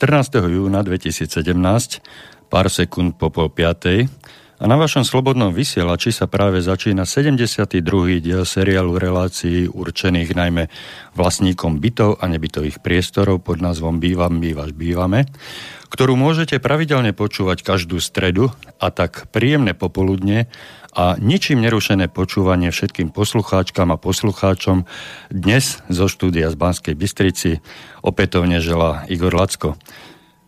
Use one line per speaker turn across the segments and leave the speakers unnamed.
Dnes je 14. júna 2017, pár sekúnd po pol piatej a na vašom slobodnom vysielači sa práve začína 72. diel seriálu relácií určených najmä vlastníkom bytov a nebytových priestorov pod názvom Bývam, bývaš, bývame, ktorú môžete pravidelne počúvať každú stredu a tak príjemné popoludne a ničím nerušené počúvanie všetkým poslucháčkam a poslucháčom dnes zo štúdia z Banskej Bystrici opätovne želá Igor Lacko.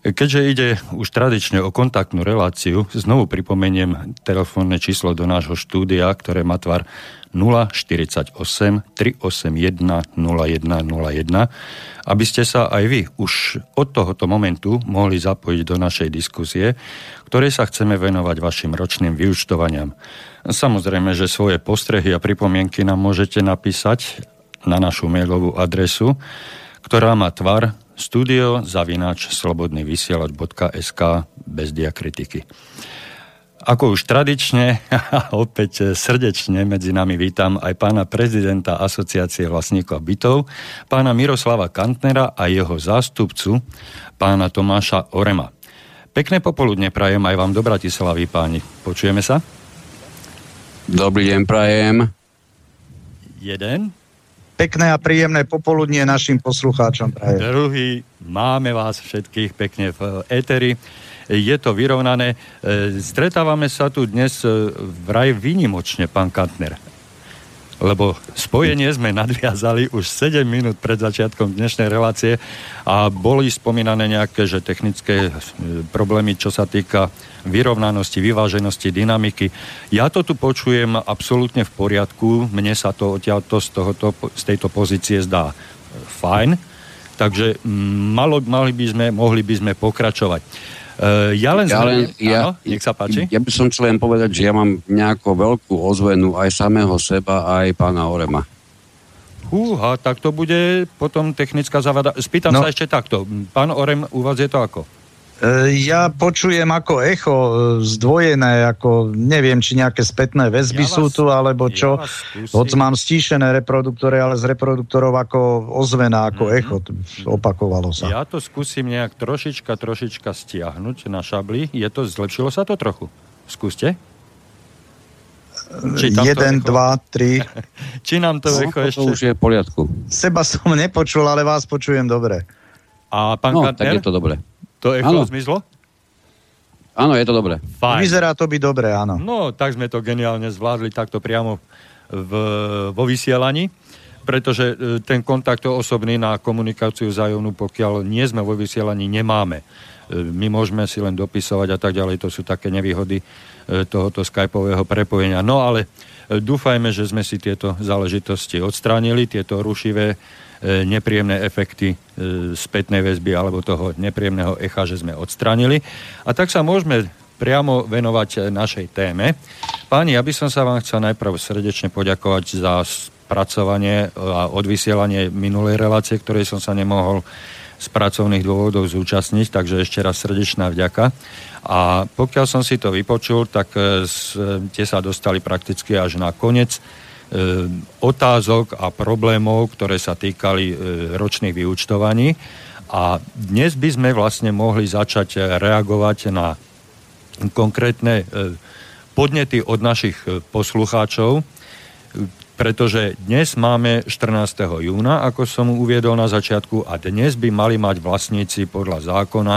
Keďže ide už tradične o kontaktnú reláciu, znovu pripomeniem telefónne číslo do nášho štúdia, ktoré má tvar 048 381 0101, aby ste sa aj vy už od tohoto momentu mohli zapojiť do našej diskusie, ktorej sa chceme venovať vašim ročným vyučtovaniam. Samozrejme, že svoje postrehy a pripomienky nám môžete napísať na našu mailovú adresu, ktorá má tvar studio zavináč slobodnyvysielač.sk bez diakritiky. Ako už tradične opäť srdečne medzi nami vítam aj pána prezidenta Asociácie vlastníkov bytov, pána Miroslava Kantnera a jeho zástupcu, pána Tomáša Orema. Pekné popoludne prajem aj vám do Bratislavy, páni. Počujeme sa?
Dobrý deň, prajem.
Jeden
pekné a príjemné popoludnie našim poslucháčom. Praje.
Druhý, máme vás všetkých pekne v éteri. Je to vyrovnané. E, stretávame sa tu dnes e, vraj výnimočne, pán Kantner lebo spojenie sme nadviazali už 7 minút pred začiatkom dnešnej relácie a boli spomínané nejaké že technické e, problémy, čo sa týka vyrovnanosti, vyváženosti, dynamiky. Ja to tu počujem absolútne v poriadku, mne sa to odtiaľto z, tohoto, z tejto pozície zdá e, fajn, takže malo, mali by sme, mohli by sme pokračovať. Uh, ja len... Ja, len
ja, áno,
nech sa páči.
Ja by som chcel len povedať, že ja mám nejakú veľkú ozvenu aj samého seba, aj pána Orema.
Húha, tak to bude potom technická zavada. Spýtam no. sa ešte takto. Pán Orem, u vás je to ako?
E, ja počujem ako echo e, zdvojené, ako neviem, či nejaké spätné väzby ja sú tu, alebo čo. Ja Hoď mám stíšené reproduktory, ale z reproduktorov ako ozvena, ako mm-hmm. echo. Opakovalo sa.
Ja to skúsim nejak trošička, trošička stiahnuť na šabli. Je to, zlepšilo sa to trochu? Skúste.
Či Jeden, dva, tri.
Či nám to no, echo ešte...
To už je v poriadku.
Seba som nepočul, ale vás počujem dobre.
A pán
no,
Kantner?
tak je to dobre.
To echo zmizlo?
Áno, je to dobré.
Fajn. Vyzerá to byť dobre, áno.
No, tak sme to geniálne zvládli takto priamo v, vo vysielaní, pretože e, ten kontakt osobný na komunikáciu zájomnú, pokiaľ nie sme vo vysielaní, nemáme. E, my môžeme si len dopisovať a tak ďalej, to sú také nevýhody e, tohoto skypového prepojenia. No ale dúfajme, že sme si tieto záležitosti odstránili, tieto rušivé nepríjemné efekty e, spätnej väzby alebo toho nepríjemného echa, že sme odstranili. A tak sa môžeme priamo venovať našej téme. Páni, ja by som sa vám chcel najprv srdečne poďakovať za spracovanie a odvysielanie minulej relácie, ktorej som sa nemohol z pracovných dôvodov zúčastniť, takže ešte raz srdečná vďaka. A pokiaľ som si to vypočul, tak e, ste sa dostali prakticky až na koniec E, otázok a problémov, ktoré sa týkali e, ročných vyučtovaní. A dnes by sme vlastne mohli začať reagovať na konkrétne e, podnety od našich poslucháčov, pretože dnes máme 14. júna, ako som uviedol na začiatku, a dnes by mali mať vlastníci podľa zákona,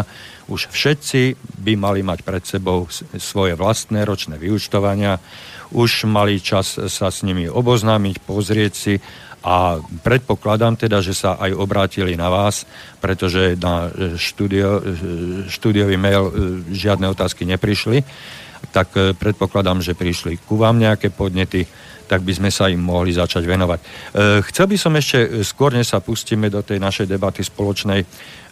už všetci by mali mať pred sebou svoje vlastné ročné vyučtovania, už mali čas sa s nimi oboznámiť, pozrieť si a predpokladám teda, že sa aj obrátili na vás, pretože na štúdio, štúdiový mail e, žiadne otázky neprišli, tak e, predpokladám, že prišli ku vám nejaké podnety, tak by sme sa im mohli začať venovať. E, chcel by som ešte, skôr než sa pustíme do tej našej debaty spoločnej,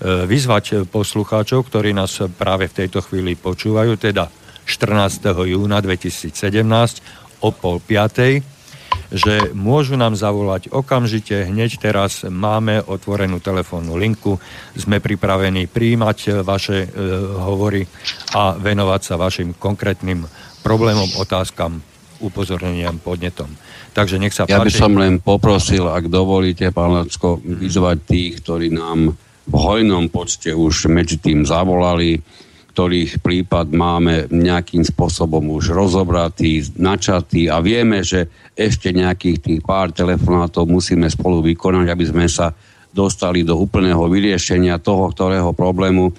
vyzvať poslucháčov, ktorí nás práve v tejto chvíli počúvajú, teda 14. júna 2017 o pol piatej, že môžu nám zavolať okamžite, hneď teraz máme otvorenú telefónnu linku, sme pripravení príjmať vaše e, hovory a venovať sa vašim konkrétnym problémom, otázkam, upozorneniam, podnetom. Takže nech sa
Ja by som len poprosil, ak dovolíte, pán Lacko, vyzvať tých, ktorí nám v hojnom počte už medzi tým zavolali, ktorých prípad máme nejakým spôsobom už rozobratý, načatý a vieme, že ešte nejakých tých pár telefonátov musíme spolu vykonať, aby sme sa dostali do úplného vyriešenia toho, ktorého problému.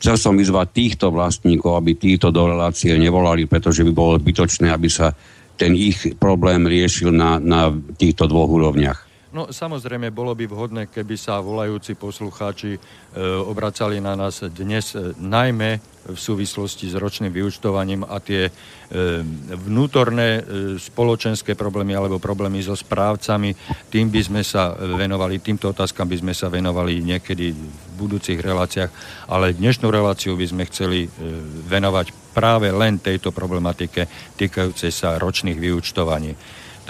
Chcel som vyzvať týchto vlastníkov, aby títo do relácie nevolali, pretože by bolo zbytočné, aby sa ten ich problém riešil na, na týchto dvoch úrovniach.
No samozrejme, bolo by vhodné, keby sa volajúci poslucháči e, obracali na nás dnes e, najmä v súvislosti s ročným vyučtovaním a tie e, vnútorné e, spoločenské problémy alebo problémy so správcami, tým by sme sa venovali, týmto otázkam by sme sa venovali niekedy v budúcich reláciách, ale dnešnú reláciu by sme chceli e, venovať práve len tejto problematike týkajúcej sa ročných vyučtovaní.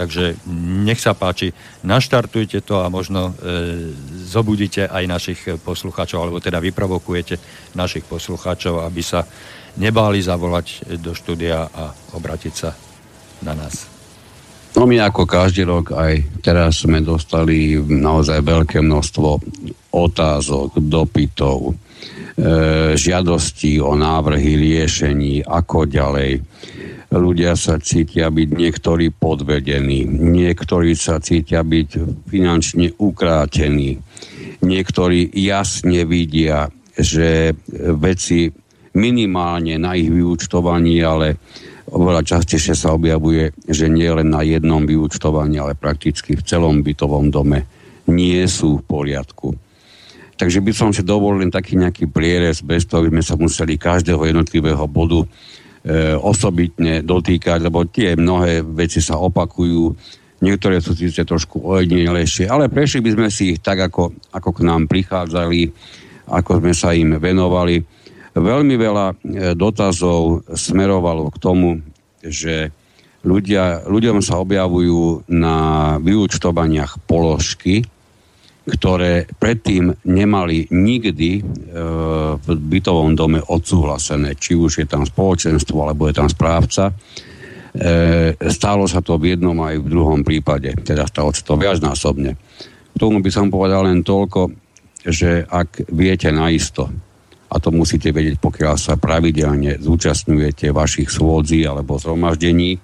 Takže nech sa páči, naštartujte to a možno e, zobudíte aj našich poslucháčov, alebo teda vyprovokujete našich poslucháčov, aby sa nebáli zavolať do štúdia a obratiť sa na nás.
No my ako každý rok aj teraz sme dostali naozaj veľké množstvo otázok, dopytov, e, žiadostí o návrhy riešení, ako ďalej ľudia sa cítia byť niektorí podvedení, niektorí sa cítia byť finančne ukrátení, niektorí jasne vidia, že veci minimálne na ich vyúčtovaní, ale oveľa častejšie sa objavuje, že nie len na jednom vyúčtovaní, ale prakticky v celom bytovom dome nie sú v poriadku. Takže by som si dovolil taký nejaký prierez, bez toho by sme sa museli každého jednotlivého bodu osobitne dotýkať, lebo tie mnohé veci sa opakujú, niektoré sú síce trošku ojedinelejšie, ale prešli by sme si ich tak, ako, ako k nám prichádzali, ako sme sa im venovali. Veľmi veľa e, dotazov smerovalo k tomu, že ľudia, ľuďom sa objavujú na vyúčtovaniach položky, ktoré predtým nemali nikdy e, v bytovom dome odsúhlasené, či už je tam spoločenstvo, alebo je tam správca. E, stálo sa to v jednom aj v druhom prípade, teda stalo sa to viacnásobne. K tomu by som povedal len toľko, že ak viete naisto, a to musíte vedieť, pokiaľ sa pravidelne zúčastňujete vašich svôdzí alebo zhromaždení,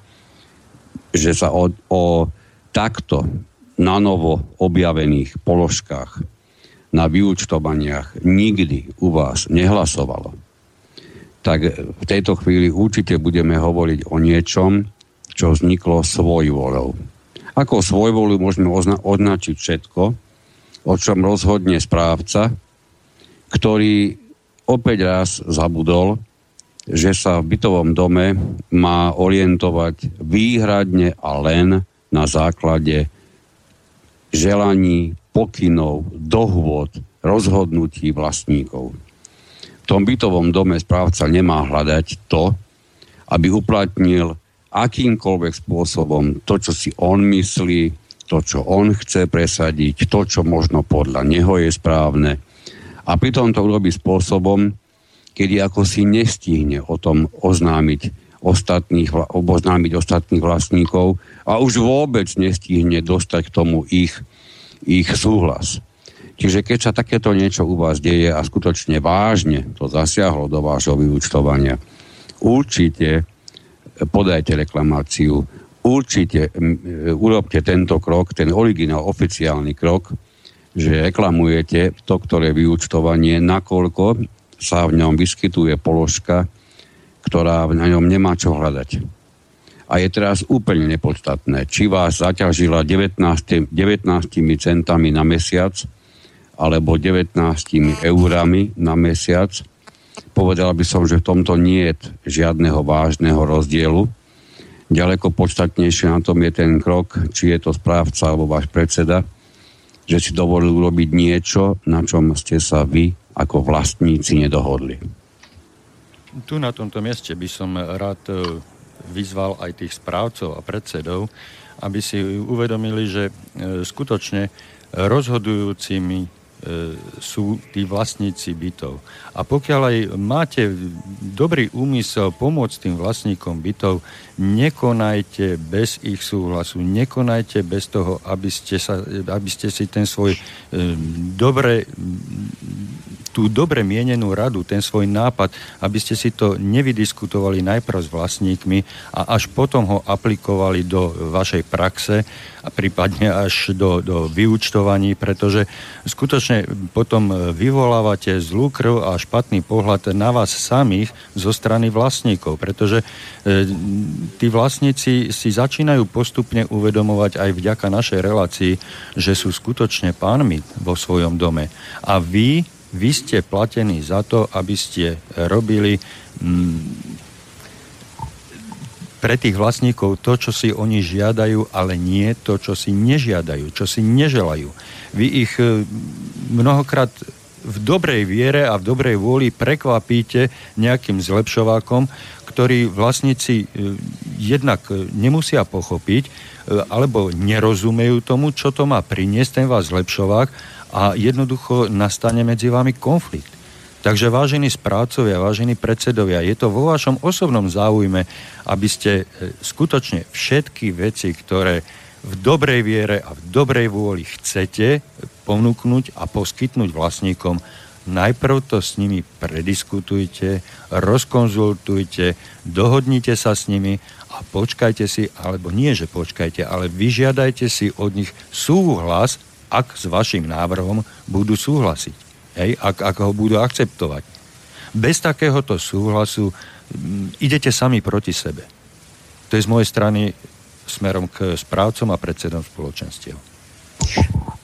že sa o, o takto na novo objavených položkách na vyúčtovaniach nikdy u vás nehlasovalo, tak v tejto chvíli určite budeme hovoriť o niečom, čo vzniklo svojvolou. Ako svojvolu môžeme ozna- označiť všetko, o čom rozhodne správca, ktorý opäť raz zabudol, že sa v bytovom dome má orientovať výhradne a len na základe želaní, pokynov, dohôd, rozhodnutí vlastníkov. V tom bytovom dome správca nemá hľadať to, aby uplatnil akýmkoľvek spôsobom to, čo si on myslí, to, čo on chce presadiť, to, čo možno podľa neho je správne. A pritom to urobí spôsobom, kedy ako si nestihne o tom oznámiť ostatných, oboznámiť ostatných vlastníkov a už vôbec nestihne dostať k tomu ich, ich súhlas. Čiže keď sa takéto niečo u vás deje a skutočne vážne to zasiahlo do vášho vyúčtovania, určite podajte reklamáciu, určite urobte tento krok, ten originál, oficiálny krok, že reklamujete to, ktoré vyúčtovanie, nakoľko sa v ňom vyskytuje položka, ktorá na ňom nemá čo hľadať. A je teraz úplne nepodstatné, či vás zaťažila 19, 19 centami na mesiac alebo 19 eurami na mesiac. Povedal by som, že v tomto nie je žiadneho vážneho rozdielu. Ďaleko podstatnejšie na tom je ten krok, či je to správca alebo váš predseda, že si dovolil urobiť niečo, na čom ste sa vy ako vlastníci nedohodli
tu na tomto mieste by som rád e, vyzval aj tých správcov a predsedov, aby si uvedomili, že e, skutočne rozhodujúcimi sú tí vlastníci bytov. A pokiaľ aj máte dobrý úmysel pomôcť tým vlastníkom bytov, nekonajte bez ich súhlasu, nekonajte bez toho, aby ste, sa, aby ste si ten svoj e, dobre tú dobre mienenú radu, ten svoj nápad, aby ste si to nevydiskutovali najprv s vlastníkmi a až potom ho aplikovali do vašej praxe a prípadne až do, do vyučtovaní, pretože skutočne potom vyvolávate zlú krv a špatný pohľad na vás samých zo strany vlastníkov, pretože e, tí vlastníci si začínajú postupne uvedomovať aj vďaka našej relácii, že sú skutočne pánmi vo svojom dome. A vy vy ste platení za to, aby ste robili mm, pre tých vlastníkov to, čo si oni žiadajú, ale nie to, čo si nežiadajú, čo si neželajú. Vy ich e, mnohokrát v dobrej viere a v dobrej vôli prekvapíte nejakým zlepšovákom, ktorý vlastníci e, jednak nemusia pochopiť, e, alebo nerozumejú tomu, čo to má priniesť ten vás zlepšovák a jednoducho nastane medzi vami konflikt. Takže vážení správcovia, vážení predsedovia, je to vo vašom osobnom záujme, aby ste e, skutočne všetky veci, ktoré v dobrej viere a v dobrej vôli chcete ponúknuť a poskytnúť vlastníkom, najprv to s nimi prediskutujte, rozkonzultujte, dohodnite sa s nimi a počkajte si, alebo nie, že počkajte, ale vyžiadajte si od nich súhlas ak s vašim návrhom budú súhlasiť. Hej, ak, ak ho budú akceptovať. Bez takéhoto súhlasu m, idete sami proti sebe. To je z mojej strany smerom k správcom a predsedom spoločenstiev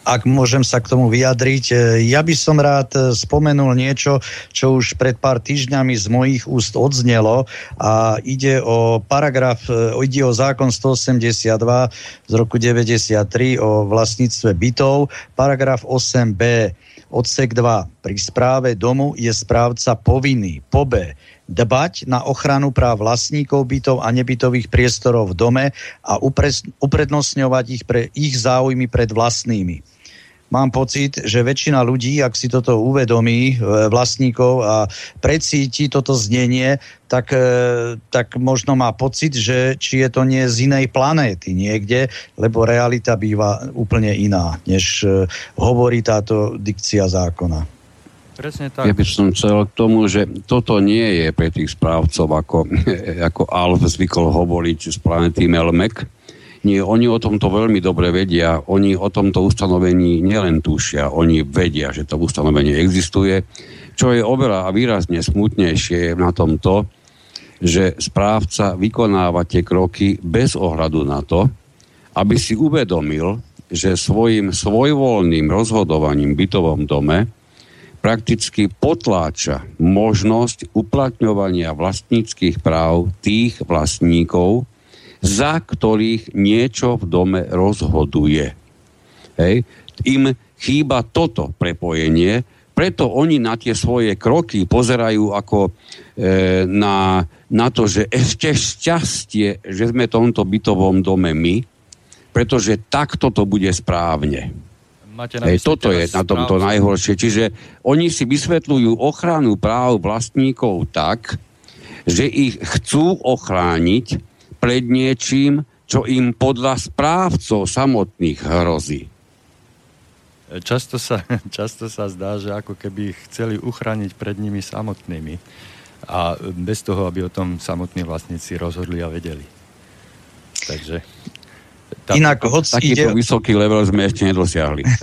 ak môžem sa k tomu vyjadriť. E, ja by som rád e, spomenul niečo, čo už pred pár týždňami z mojich úst odznelo a ide o paragraf, e, ide o zákon 182 z roku 93 o vlastníctve bytov, paragraf 8b, odsek 2. Pri správe domu je správca povinný, po B, dbať na ochranu práv vlastníkov bytov a nebytových priestorov v dome a uprednostňovať ich pre ich záujmy pred vlastnými mám pocit, že väčšina ľudí, ak si toto uvedomí, e, vlastníkov a precíti toto znenie, tak, e, tak možno má pocit, že či je to nie z inej planéty niekde, lebo realita býva úplne iná, než e, hovorí táto dikcia zákona.
Presne tak. Ja by som chcel k tomu, že toto nie je pre tých správcov, ako, ako Alf zvykol hovoriť z planety Melmek, nie, oni o tomto veľmi dobre vedia. Oni o tomto ustanovení nielen tušia, oni vedia, že to ustanovenie existuje. Čo je oveľa a výrazne smutnejšie na tomto, že správca vykonáva tie kroky bez ohľadu na to, aby si uvedomil, že svojim svojvoľným rozhodovaním v bytovom dome prakticky potláča možnosť uplatňovania vlastníckých práv tých vlastníkov, za ktorých niečo v dome rozhoduje. Hej. Im chýba toto prepojenie, preto oni na tie svoje kroky pozerajú ako e, na, na to, že ešte šťastie, že sme v tomto bytovom dome my, pretože takto to bude správne. Hej, toto je na tomto najhoršie. Čiže oni si vysvetľujú ochranu práv vlastníkov tak, že ich chcú ochrániť pred niečím, čo im podľa správcov samotných hrozí.
Často sa, často sa zdá, že ako keby chceli uchrániť pred nimi samotnými a bez toho, aby o tom samotní vlastníci rozhodli a vedeli. Takže
tá, Inak, hoc
takýto ide... vysoký level sme ešte nedosiahli.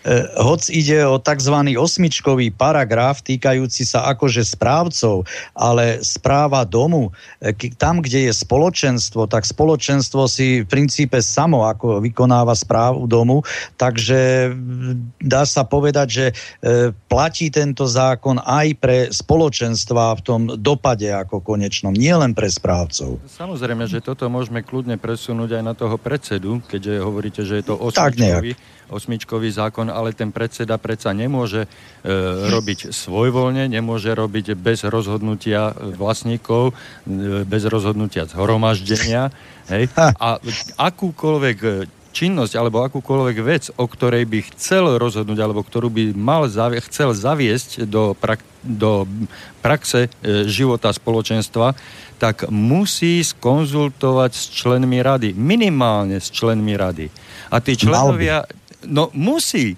Eh, hoc ide o tzv. osmičkový paragraf týkajúci sa akože správcov, ale správa domu, eh, tam, kde je spoločenstvo, tak spoločenstvo si v princípe samo ako vykonáva správu domu, takže mm, dá sa povedať, že eh, platí tento zákon aj pre spoločenstva v tom dopade ako konečnom, nie len pre správcov.
Samozrejme, že toto môžeme kľudne presunúť aj na toho predsedu predsedu, keďže hovoríte, že je to osmičkový, osmičkový zákon, ale ten predseda predsa nemôže e, robiť svojvoľne, nemôže robiť bez rozhodnutia vlastníkov, e, bez rozhodnutia zhromaždenia. Hej? A akúkoľvek činnosť alebo akúkoľvek vec, o ktorej by chcel rozhodnúť alebo ktorú by mal zavi- chcel zaviesť do, prak- do praxe e, života spoločenstva, tak musí skonzultovať s členmi rady. Minimálne s členmi rady. A tí členovia... No musí.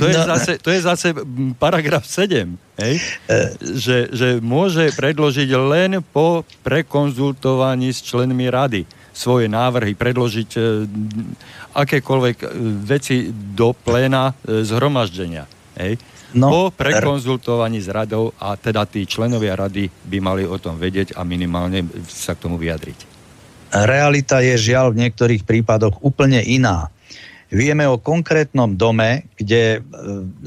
To je, no, zase, to je zase paragraf 7, hej? E. Že, že môže predložiť len po prekonzultovaní s členmi rady svoje návrhy, predložiť e, akékoľvek e, veci do pléna e, zhromaždenia. Hej? No, po prekonzultovaní s radou a teda tí členovia rady by mali o tom vedieť a minimálne sa k tomu vyjadriť.
Realita je žiaľ v niektorých prípadoch úplne iná. Vieme o konkrétnom dome, kde e,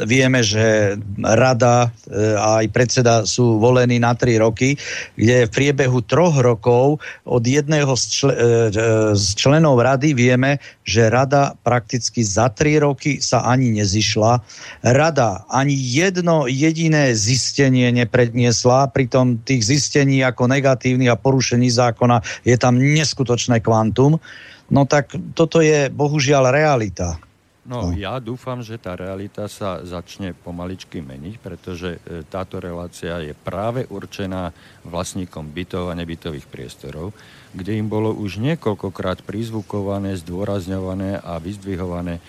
vieme, že rada e, a aj predseda sú volení na tri roky, kde v priebehu troch rokov od jedného z, čl- e, z členov rady vieme, že rada prakticky za tri roky sa ani nezišla. Rada ani jedno jediné zistenie nepredniesla, pritom tých zistení ako negatívnych a porušení zákona je tam neskutočné kvantum. No tak toto je bohužiaľ realita.
No, no, ja dúfam, že tá realita sa začne pomaličky meniť, pretože e, táto relácia je práve určená vlastníkom bytov a nebytových priestorov, kde im bolo už niekoľkokrát prizvukované, zdôrazňované a vyzdvihované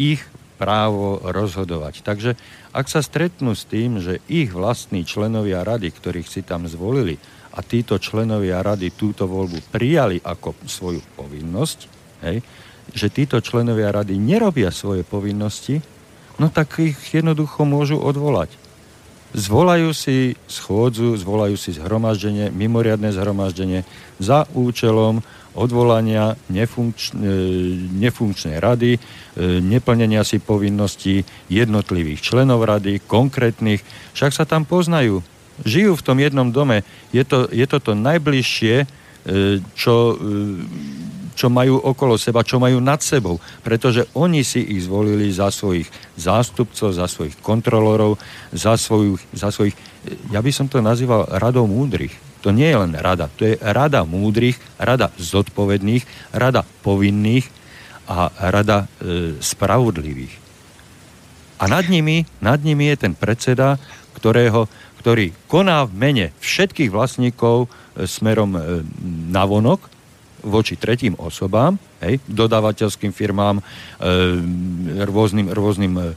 ich právo rozhodovať. Takže ak sa stretnú s tým, že ich vlastní členovia rady, ktorých si tam zvolili, a títo členovia rady túto voľbu prijali ako svoju povinnosť, hej, že títo členovia rady nerobia svoje povinnosti, no tak ich jednoducho môžu odvolať. Zvolajú si schôdzu, zvolajú si zhromaždenie, mimoriadne zhromaždenie za účelom odvolania nefunkč, e, nefunkčnej rady, e, neplnenia si povinností jednotlivých členov rady, konkrétnych, však sa tam poznajú, žijú v tom jednom dome. Je to, je to to najbližšie, e, čo, e, čo majú okolo seba, čo majú nad sebou. Pretože oni si ich zvolili za svojich zástupcov, za svojich kontrolorov, za, svoju, za svojich... Ja by som to nazýval radou múdrych. To nie je len rada, to je rada múdrych, rada zodpovedných, rada povinných a rada e, spravodlivých. A nad nimi, nad nimi je ten predseda, ktorého ktorý koná v mene všetkých vlastníkov e, smerom e, na vonok voči tretím osobám, hej, dodávateľským firmám, e, rôznym, rôznym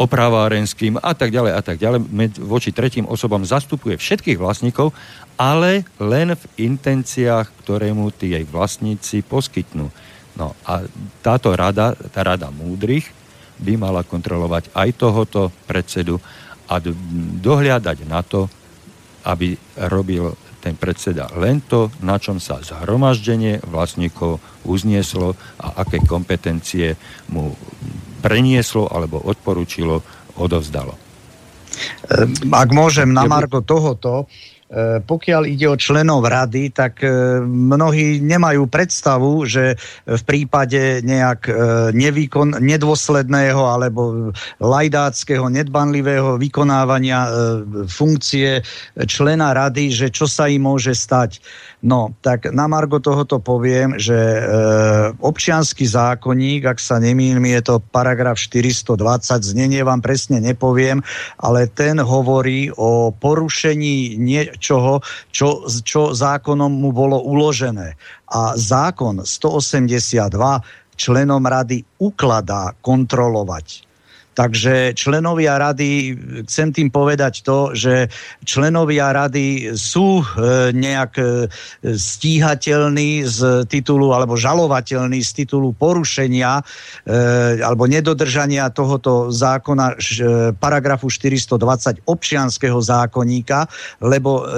opravárenským a tak ďalej a tak ďalej. Voči tretím osobám zastupuje všetkých vlastníkov, ale len v intenciách, ktoré mu tí vlastníci poskytnú. No a táto rada, tá rada múdrych, by mala kontrolovať aj tohoto predsedu a dohliadať na to, aby robil ten predseda len to, na čom sa zhromaždenie vlastníkov uznieslo a aké kompetencie mu prenieslo alebo odporúčilo, odovzdalo.
Ak môžem na Margo tohoto, pokiaľ ide o členov rady, tak e, mnohí nemajú predstavu, že v prípade nejak e, nevýkon, nedôsledného alebo lajdáckého, nedbanlivého vykonávania funkcie člena rady, že čo sa im môže stať. No, tak na Margo tohoto poviem, že e, občianský zákonník, ak sa nemýlim, je to paragraf 420, znenie vám presne nepoviem, ale ten hovorí o porušení niečoho, čo, čo zákonom mu bolo uložené. A zákon 182 členom rady ukladá kontrolovať Takže členovia rady, chcem tým povedať to, že členovia rady sú e, nejak e, stíhateľní z titulu alebo žalovateľní z titulu porušenia e, alebo nedodržania tohoto zákona paragrafu 420 občianského zákonníka, lebo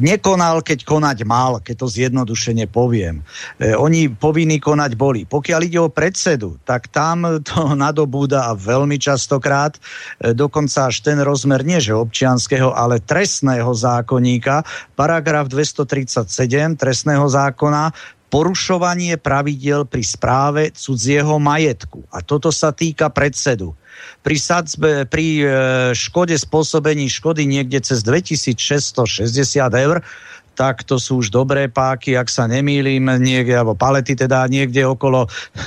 nekonal, keď konať mal, keď to zjednodušene poviem. E, oni povinní konať boli. Pokiaľ ide o predsedu, tak tam to nadobúda a veľmi častokrát e, dokonca až ten rozmer nie že občianského, ale trestného zákonníka, paragraf 237 trestného zákona, porušovanie pravidel pri správe cudzieho majetku. A toto sa týka predsedu pri, sadzbe, pri e, škode spôsobení škody niekde cez 2660 eur, tak to sú už dobré páky, ak sa nemýlim, niekde, alebo palety teda niekde okolo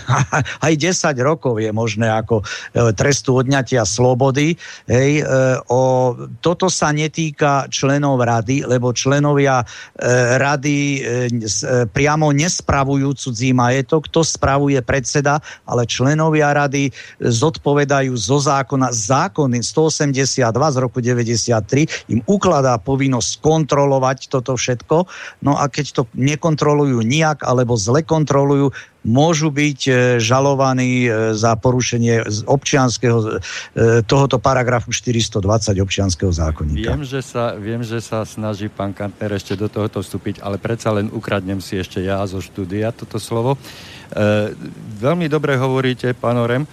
aj 10 rokov je možné ako e, trestu odňatia slobody. Hej, e, o, toto sa netýka členov rady, lebo členovia e, rady priamo nespravujú cudzí majetok, to spravuje predseda, ale členovia rady zodpovedajú zo zákona. Zákony 182 z roku 93 im ukladá povinnosť kontrolovať toto všetko všetko. No a keď to nekontrolujú nijak alebo zle kontrolujú, môžu byť e, žalovaní e, za porušenie občianského, e, tohoto paragrafu 420 občianského zákonníka.
Viem že, sa, viem, že sa snaží pán Kantner ešte do tohoto vstúpiť, ale predsa len ukradnem si ešte ja zo štúdia toto slovo. Veľmi dobre hovoríte, pán Orem,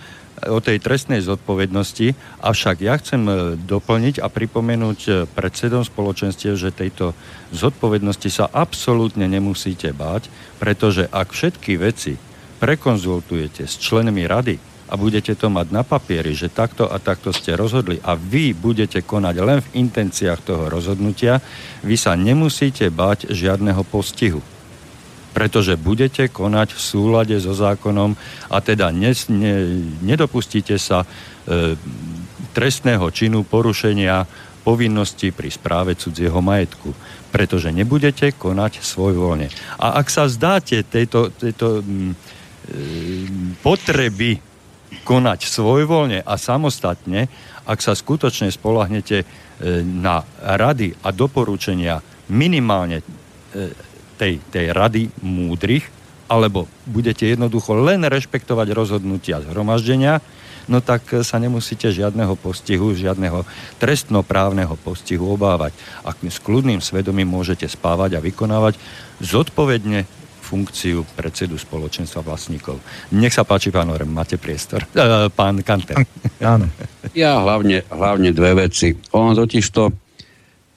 o tej trestnej zodpovednosti, avšak ja chcem e, doplniť a pripomenúť e, predsedom spoločenstiev, že tejto zodpovednosti sa absolútne nemusíte báť, pretože ak všetky veci prekonzultujete s členmi rady a budete to mať na papieri, že takto a takto ste rozhodli a vy budete konať len v intenciách toho rozhodnutia, vy sa nemusíte báť žiadneho postihu pretože budete konať v súlade so zákonom a teda nes, ne, nedopustíte sa e, trestného činu porušenia povinnosti pri správe cudzieho majetku, pretože nebudete konať svojvoľne. A ak sa zdáte tejto, tejto m, e, potreby konať svojvoľne a samostatne, ak sa skutočne spolahnete e, na rady a doporučenia minimálne e, tej, tej rady múdrych, alebo budete jednoducho len rešpektovať rozhodnutia zhromaždenia, no tak sa nemusíte žiadneho postihu, žiadneho trestnoprávneho postihu obávať. A s kľudným svedomím môžete spávať a vykonávať zodpovedne funkciu predsedu spoločenstva vlastníkov. Nech sa páči, pán Orem, máte priestor. E, pán Kanter.
Áno. Ja hlavne, hlavne dve veci. On totiž to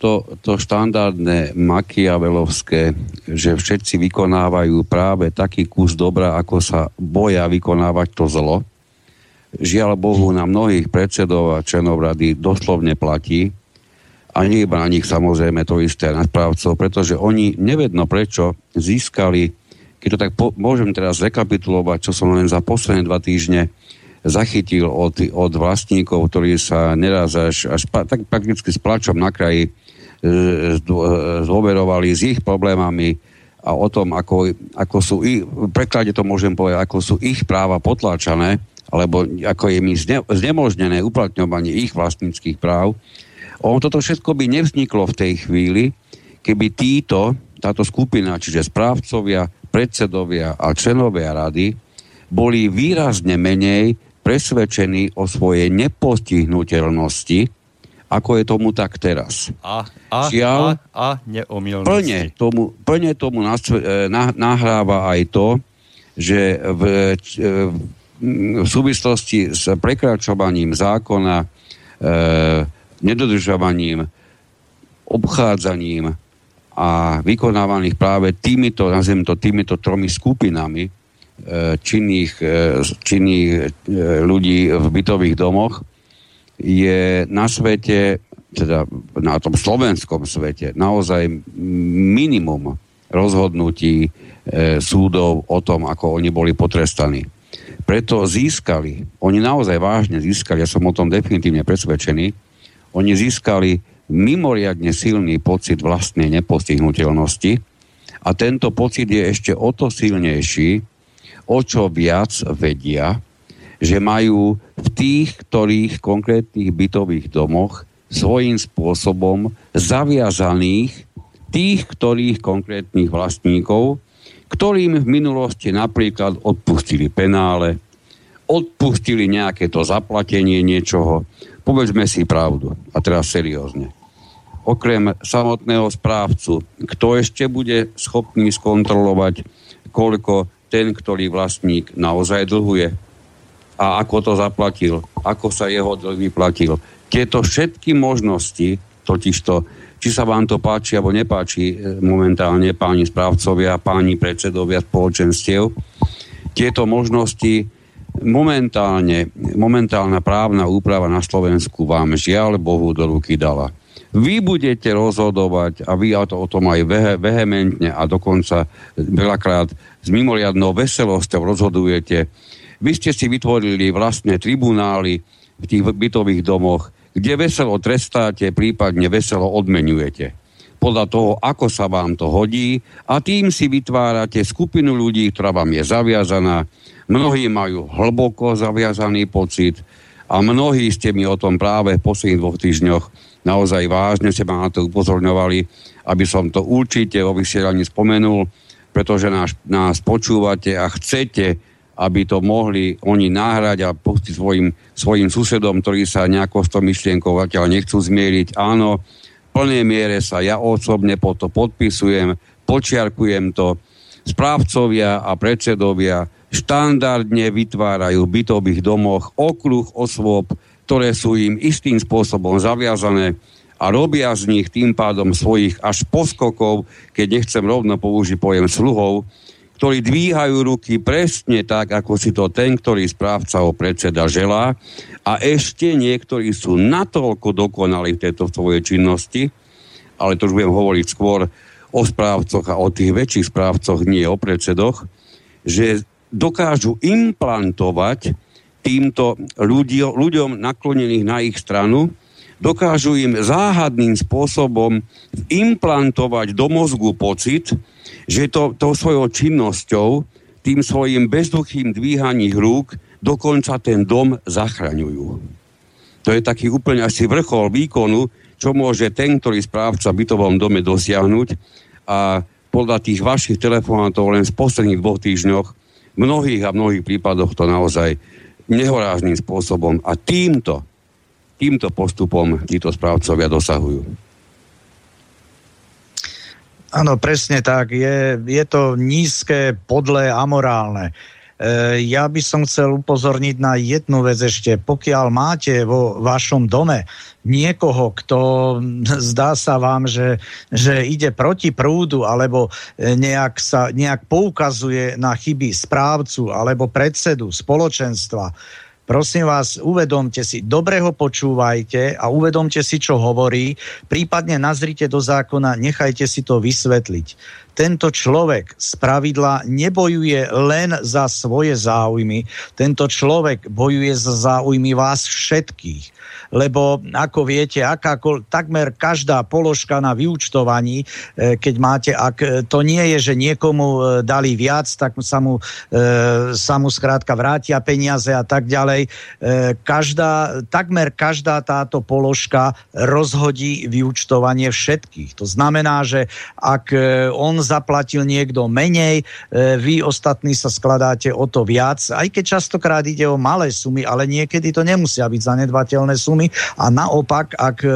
to, to štandardné makiavelovské, že všetci vykonávajú práve taký kus dobra, ako sa boja vykonávať to zlo. Žiaľ Bohu, na mnohých predsedov a členov rady doslovne platí, a nie iba na nich samozrejme to isté na správcov, pretože oni nevedno prečo získali, keď to tak po, môžem teraz rekapitulovať, čo som len za posledné dva týždne zachytil od, od vlastníkov, ktorí sa neraz až, až tak prakticky s plačom na kraji zôverovali s ich problémami a o tom, ako, ako sú ich, v preklade to môžem povedať, ako sú ich práva potláčané, alebo ako je mi zne, znemožnené uplatňovanie ich vlastníckých práv. On toto všetko by nevzniklo v tej chvíli, keby títo, táto skupina, čiže správcovia, predsedovia a členovia rady, boli výrazne menej presvedčení o svojej nepostihnutelnosti, ako je tomu tak teraz.
A, a, Žiaľ, a, a neomilnosti.
Plne tomu, plne tomu na, nahráva aj to, že v, e, v súvislosti s prekračovaním zákona, e, nedodržovaním, obchádzaním a vykonávaných práve týmito, nazviem to týmito tromi skupinami e, činných, e, činných e, ľudí v bytových domoch, je na svete, teda na tom slovenskom svete, naozaj minimum rozhodnutí e, súdov o tom, ako oni boli potrestaní. Preto získali, oni naozaj vážne získali, ja som o tom definitívne presvedčený, oni získali mimoriadne silný pocit vlastnej nepostihnutelnosti a tento pocit je ešte o to silnejší, o čo viac vedia, že majú v tých, ktorých konkrétnych bytových domoch svojím spôsobom zaviazaných tých, ktorých konkrétnych vlastníkov, ktorým v minulosti napríklad odpustili penále, odpustili nejaké to zaplatenie niečoho. Povedzme si pravdu. A teraz seriózne. Okrem samotného správcu, kto ešte bude schopný skontrolovať, koľko ten, ktorý vlastník naozaj dlhuje? A ako to zaplatil, ako sa jeho dlh vyplatil. Tieto všetky možnosti, totižto, či sa vám to páči alebo nepáči e, momentálne páni správcovia, páni predsedovia spoločenstiev, tieto možnosti momentálne, momentálna právna úprava na Slovensku vám žiaľ Bohu do ruky dala. Vy budete rozhodovať a vy o tom aj vehementne a dokonca veľakrát s mimoriadnou veselosťou rozhodujete. Vy ste si vytvorili vlastné tribunály v tých bytových domoch, kde veselo trestáte, prípadne veselo odmenujete podľa toho, ako sa vám to hodí a tým si vytvárate skupinu ľudí, ktorá vám je zaviazaná. Mnohí majú hlboko zaviazaný pocit a mnohí ste mi o tom práve v posledných dvoch týždňoch naozaj vážne ste ma na to upozorňovali, aby som to určite o vysielaní spomenul, pretože nás, nás počúvate a chcete, aby to mohli oni náhrať a pustiť svojim, svojim susedom, ktorí sa nejako s tou myšlienkou zatiaľ nechcú zmieriť. Áno, v plnej miere sa ja osobne po to podpisujem, počiarkujem to. Správcovia a predsedovia štandardne vytvárajú v bytových domoch okruh osôb, ktoré sú im istým spôsobom zaviazané a robia z nich tým pádom svojich až poskokov, keď nechcem rovno použiť pojem sluhov, ktorí dvíhajú ruky presne tak, ako si to ten, ktorý správca o predseda želá. A ešte niektorí sú natoľko dokonali v tejto svojej činnosti, ale to už budem hovoriť skôr o správcoch a o tých väčších správcoch, nie o predsedoch, že dokážu implantovať týmto ľudí, ľuďom naklonených na ich stranu, dokážu im záhadným spôsobom implantovať do mozgu pocit, že to, to svojou činnosťou, tým svojim bezduchým dvíhaním rúk, dokonca ten dom zachraňujú. To je taký úplne asi vrchol výkonu, čo môže ten, ktorý správca v bytovom dome dosiahnuť a podľa tých vašich telefonátov len z posledných dvoch týždňoch v mnohých a mnohých prípadoch to naozaj nehorážným spôsobom a týmto, týmto postupom títo správcovia dosahujú.
Áno, presne tak. Je, je to nízke, podlé, amorálne. E, ja by som chcel upozorniť na jednu vec ešte. Pokiaľ máte vo vašom dome niekoho, kto zdá sa vám, že, že ide proti prúdu alebo e, nejak, sa, nejak poukazuje na chyby správcu alebo predsedu spoločenstva, Prosím vás, uvedomte si, dobre ho počúvajte a uvedomte si, čo hovorí, prípadne nazrite do zákona, nechajte si to vysvetliť. Tento človek z pravidla nebojuje len za svoje záujmy, tento človek bojuje za záujmy vás všetkých lebo ako viete, akákol, takmer každá položka na vyučtovaní, e, keď máte, ak e, to nie je, že niekomu e, dali viac, tak sa mu, sa mu skrátka vrátia peniaze a tak ďalej. Každá, takmer každá táto položka rozhodí vyučtovanie všetkých. To znamená, že ak on zaplatil niekto menej, vy ostatní sa skladáte o to viac, aj keď častokrát ide o malé sumy, ale niekedy to nemusia byť zanedbateľné sumy, sumy a naopak, ak e,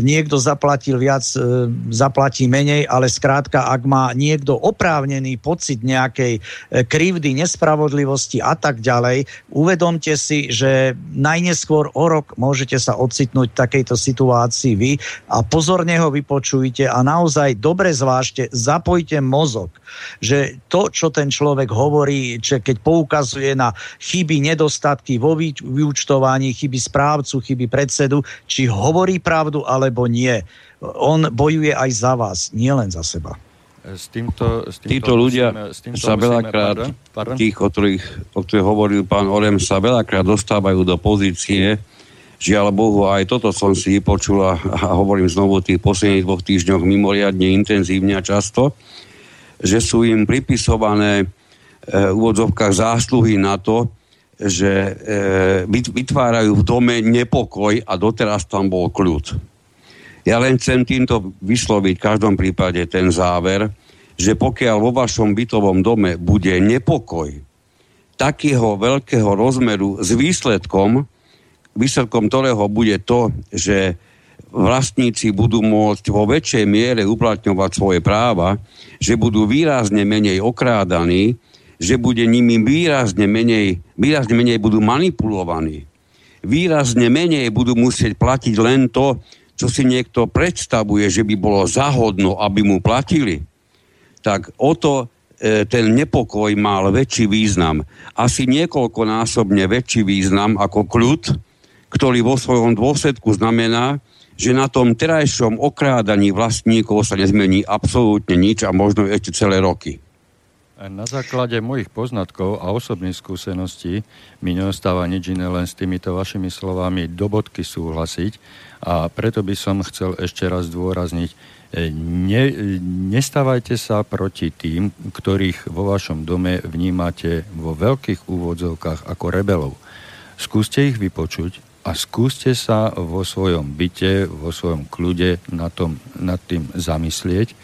niekto zaplatil viac, e, zaplatí menej, ale skrátka, ak má niekto oprávnený pocit nejakej e, krivdy, nespravodlivosti a tak ďalej, uvedomte si, že najneskôr o rok môžete sa ocitnúť v takejto situácii vy a pozorne ho vypočujte a naozaj dobre zvážte, zapojte mozog, že to, čo ten človek hovorí, že keď poukazuje na chyby, nedostatky vo vyučtovaní, chyby správcu, chyby predsedu, či hovorí pravdu alebo nie. On bojuje aj za vás, nielen za seba.
S týmto, s týmto Títo ľudia musíme, s týmto sa veľakrát, tých, o ktorých, o ktorých hovoril pán Orem, sa veľakrát dostávajú do pozície, žiaľ Bohu, aj toto som si vypočul a, a hovorím znovu tých posledných dvoch týždňoch mimoriadne intenzívne a často, že sú im pripisované e, v úvodzovkách zásluhy na to, že e, vytvárajú v dome nepokoj a doteraz tam bol kľud. Ja len chcem týmto vysloviť v každom prípade ten záver, že pokiaľ vo vašom bytovom dome bude nepokoj takého veľkého rozmeru s výsledkom, výsledkom ktorého bude to, že vlastníci budú môcť vo väčšej miere uplatňovať svoje práva, že budú výrazne menej okrádaní, že bude nimi výrazne menej, výrazne menej budú manipulovaní. Výrazne menej budú musieť platiť len to, čo si niekto predstavuje, že by bolo zahodno, aby mu platili. Tak o to e, ten nepokoj mal väčší význam. Asi niekoľkonásobne väčší význam ako kľud, ktorý vo svojom dôsledku znamená, že na tom terajšom okrádaní vlastníkov sa nezmení absolútne nič a možno ešte celé roky.
Na základe mojich poznatkov a osobných skúseností mi neostáva nič iné len s týmito vašimi slovami do bodky súhlasiť a preto by som chcel ešte raz dôrazniť, e, ne, nestávajte sa proti tým, ktorých vo vašom dome vnímate vo veľkých úvodzovkách ako rebelov. Skúste ich vypočuť a skúste sa vo svojom byte, vo svojom kľude nad, tom, nad tým zamyslieť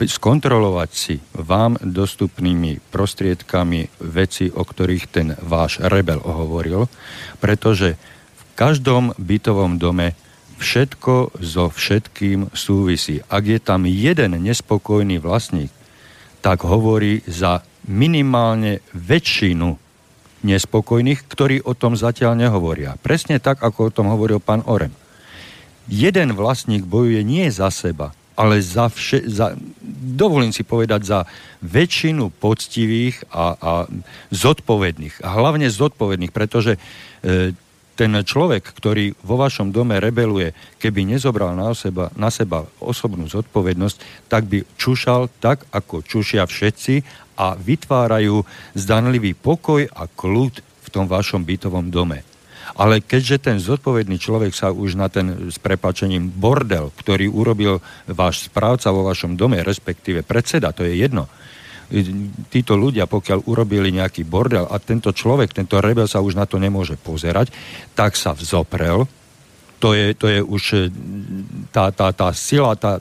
skontrolovať si vám dostupnými prostriedkami veci, o ktorých ten váš rebel hovoril, pretože v každom bytovom dome všetko so všetkým súvisí. Ak je tam jeden nespokojný vlastník, tak hovorí za minimálne väčšinu nespokojných, ktorí o tom zatiaľ nehovoria. Presne tak, ako o tom hovoril pán Orem. Jeden vlastník bojuje nie za seba, ale za, vše, za dovolím si povedať, za väčšinu poctivých a, a zodpovedných. A hlavne zodpovedných, pretože e, ten človek, ktorý vo vašom dome rebeluje, keby nezobral na seba, na seba osobnú zodpovednosť, tak by čušal tak, ako čušia všetci a vytvárajú zdanlivý pokoj a kľud v tom vašom bytovom dome. Ale keďže ten zodpovedný človek sa už na ten s prepačením bordel, ktorý urobil váš správca vo vašom dome, respektíve predseda, to je jedno, títo ľudia, pokiaľ urobili nejaký bordel a tento človek, tento rebel sa už na to nemôže pozerať, tak sa vzoprel. To je, to je už e, tá, tá, tá sila, tá,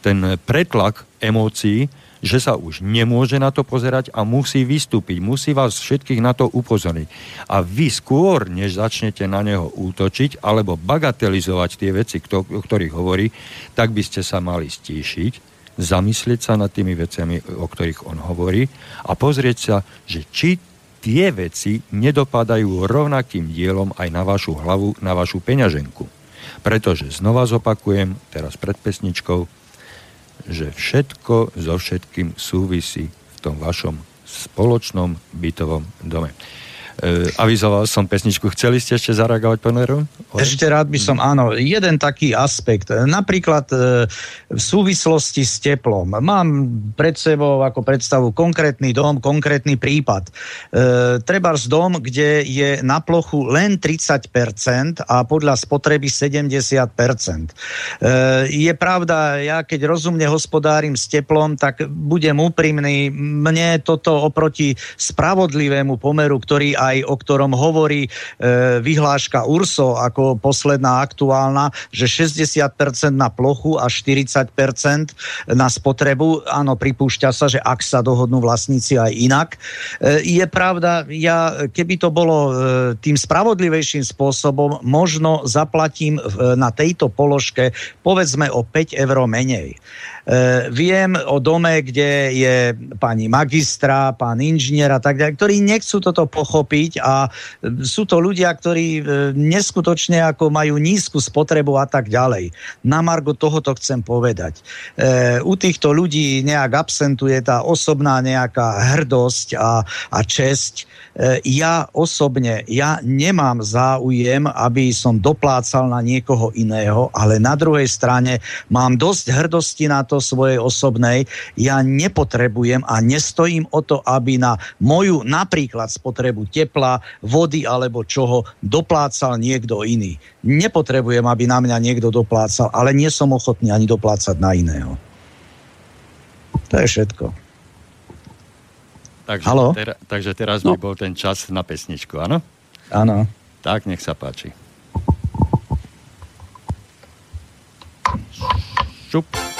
ten pretlak emócií, že sa už nemôže na to pozerať a musí vystúpiť, musí vás všetkých na to upozorniť. A vy skôr, než začnete na neho útočiť alebo bagatelizovať tie veci, o ktorých hovorí, tak by ste sa mali stíšiť, zamyslieť sa nad tými veciami, o ktorých on hovorí a pozrieť sa, že či tie veci nedopadajú rovnakým dielom aj na vašu hlavu, na vašu peňaženku. Pretože znova zopakujem, teraz pred pesničkou, že všetko so všetkým súvisí v tom vašom spoločnom bytovom dome. E, avizoval som pesničku. Chceli ste ešte zareagovať, pán Leru?
Ešte rád by som, áno, jeden taký aspekt. Napríklad e, v súvislosti s teplom. Mám pred sebou ako predstavu konkrétny dom, konkrétny prípad. E, treba z dom, kde je na plochu len 30% a podľa spotreby 70%. E, je pravda, ja keď rozumne hospodárim s teplom, tak budem úprimný. Mne toto oproti spravodlivému pomeru, ktorý aj o ktorom hovorí e, vyhláška URSO ako posledná aktuálna, že 60% na plochu a 40% na spotrebu. Áno, pripúšťa sa, že ak sa dohodnú vlastníci aj inak. E, je pravda, ja keby to bolo e, tým spravodlivejším spôsobom, možno zaplatím e, na tejto položke povedzme o 5 eur menej. E, viem o dome, kde je pani magistra, pán inžinier a tak ďalej, ktorí nechcú toto pochopiť a sú to ľudia, ktorí e, neskutočne ako majú nízku spotrebu a tak ďalej. Na Margo tohoto chcem povedať. U týchto ľudí nejak absentuje tá osobná nejaká hrdosť a, a česť. Ja osobne, ja nemám záujem, aby som doplácal na niekoho iného, ale na druhej strane mám dosť hrdosti na to, to svojej osobnej, ja nepotrebujem a nestojím o to, aby na moju napríklad spotrebu tepla, vody alebo čoho doplácal niekto iný. Nepotrebujem, aby na mňa niekto doplácal, ale nie som ochotný ani doplácať na iného. To je všetko.
Takže, Tera, takže teraz no. by bol ten čas na pesničku, áno?
Áno.
Tak, nech sa páči. Šup.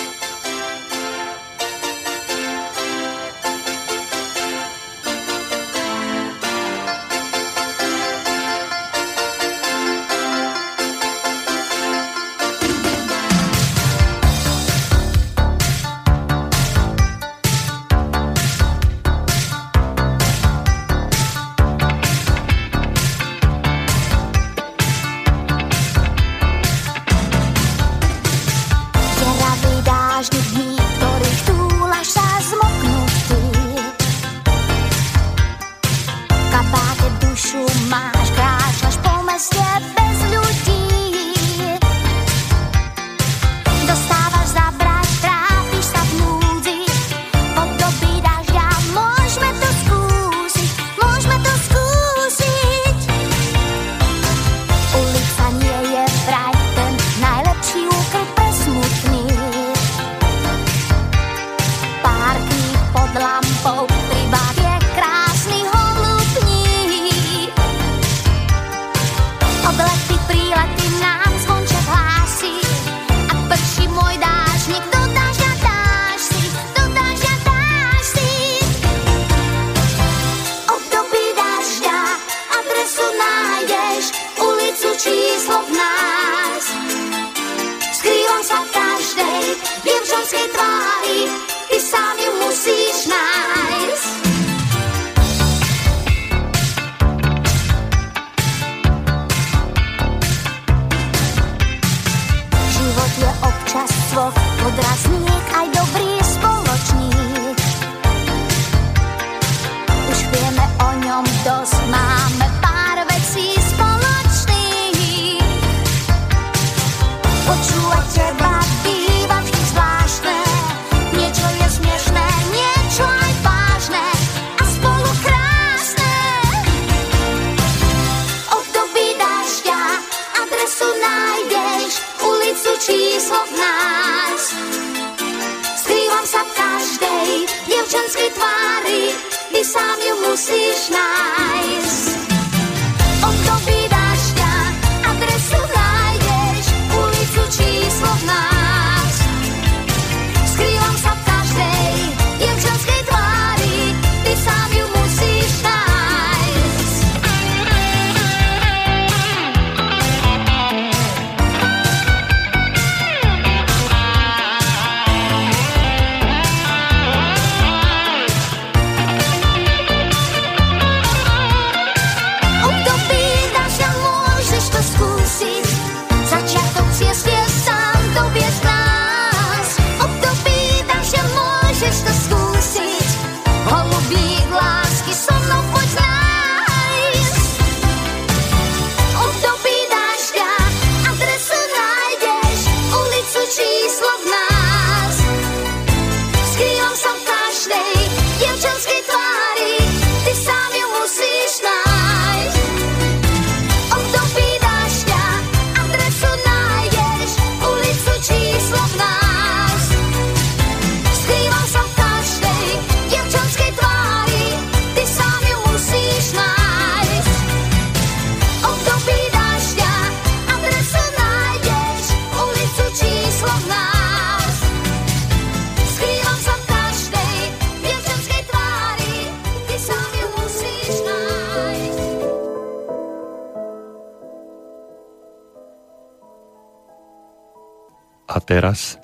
Teraz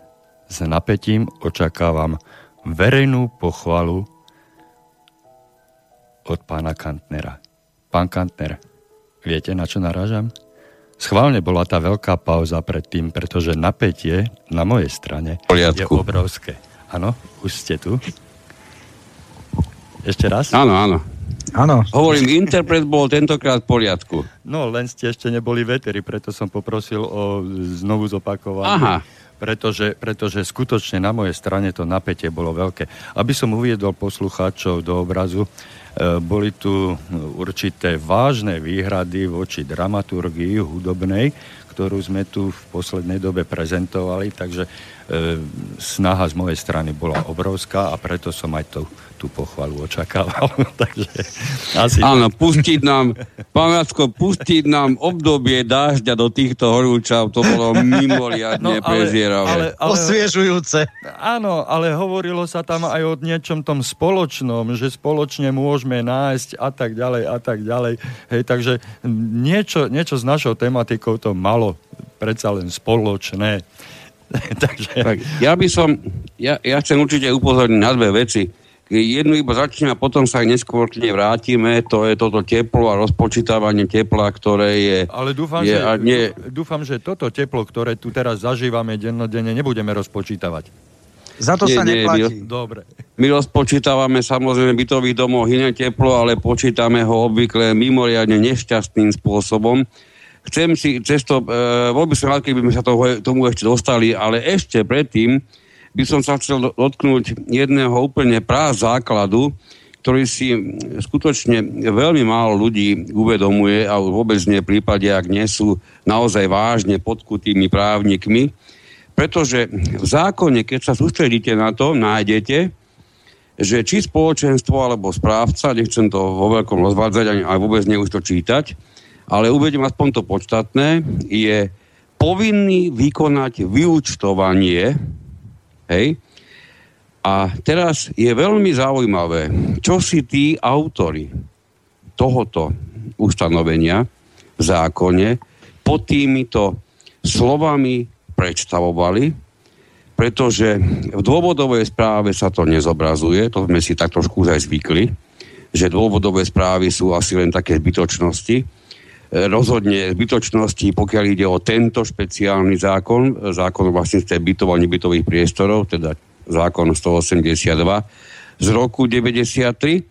s napätím očakávam verejnú pochvalu od pána Kantnera. Pán Kantner, viete, na čo narážam? Schválne bola tá veľká pauza predtým, pretože napätie na mojej strane
poriadku.
je obrovské. Áno, už ste tu. Ešte raz?
Áno, áno.
Áno.
Hovorím, interpret bol tentokrát v poriadku.
No, len ste ešte neboli veteri, preto som poprosil o znovu zopakovanie.
Aha.
Pretože, pretože skutočne na mojej strane to napätie bolo veľké. Aby som uviedol poslucháčov do obrazu, e, boli tu určité vážne výhrady voči dramaturgii hudobnej, ktorú sme tu v poslednej dobe prezentovali, takže e, snaha z mojej strany bola obrovská a preto som aj tú, tú pochvalu očakával. takže asi...
Áno, pustiť nám, pán Jacko, pustiť nám obdobie dážďa do týchto horúčav, to bolo mimoriadne no, prezieravé.
Osviežujúce.
Áno, ale hovorilo sa tam aj o niečom tom spoločnom, že spoločne môžeme nájsť a tak ďalej a tak ďalej. Hej, takže niečo, niečo s našou tematikou to malo predsa len spoločné. takže...
Tak, ja by som, ja, ja chcem určite upozorniť na dve veci. Jednu iba začnem a potom sa aj neskôr k nej vrátime. To je toto teplo a rozpočítavanie tepla, ktoré je...
Ale dúfam,
je,
že,
a nie,
dúfam, že toto teplo, ktoré tu teraz zažívame dennodenne, nebudeme rozpočítavať.
Za to
Nie,
sa
nie,
neplatí.
Dobre.
My rozpočítavame samozrejme bytových domoch iné teplo, ale počítame ho obvykle mimoriadne nešťastným spôsobom. Chcem si cesto, e, bol by som rád, keby sme sa toho, tomu ešte dostali, ale ešte predtým by som sa chcel dotknúť jedného úplne práv základu, ktorý si skutočne veľmi málo ľudí uvedomuje a vôbec nie v prípade, ak nie sú naozaj vážne podkutými právnikmi, pretože v zákone, keď sa sústredíte na to, nájdete, že či spoločenstvo alebo správca, nechcem to vo veľkom rozvádzať, ani aj vôbec nie už to čítať, ale uvedem aspoň to podstatné, je povinný vykonať vyúčtovanie, hej, a teraz je veľmi zaujímavé, čo si tí autory tohoto ustanovenia v zákone pod týmito slovami predstavovali, pretože v dôvodovej správe sa to nezobrazuje, to sme si tak trošku už aj zvykli, že dôvodové správy sú asi len také zbytočnosti. Rozhodne zbytočnosti, pokiaľ ide o tento špeciálny zákon, zákon vlastníctve bytov a nebytových priestorov, teda zákon 182 z roku 93.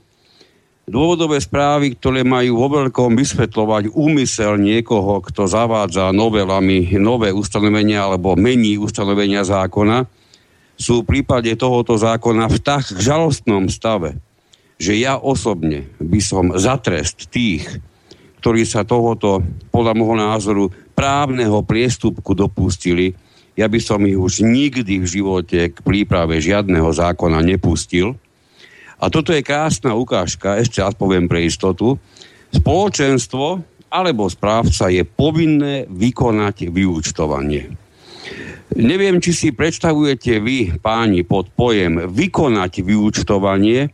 Dôvodové správy, ktoré majú vo veľkom vysvetľovať úmysel niekoho, kto zavádza novelami nové ustanovenia alebo mení ustanovenia zákona, sú v prípade tohoto zákona v tak žalostnom stave, že ja osobne by som za trest tých, ktorí sa tohoto, podľa môjho názoru, právneho priestupku dopustili, ja by som ich už nikdy v živote k príprave žiadneho zákona nepustil, a toto je krásna ukážka, ešte raz poviem pre istotu. Spoločenstvo alebo správca je povinné vykonať vyúčtovanie. Neviem, či si predstavujete vy, páni, pod pojem vykonať vyúčtovanie,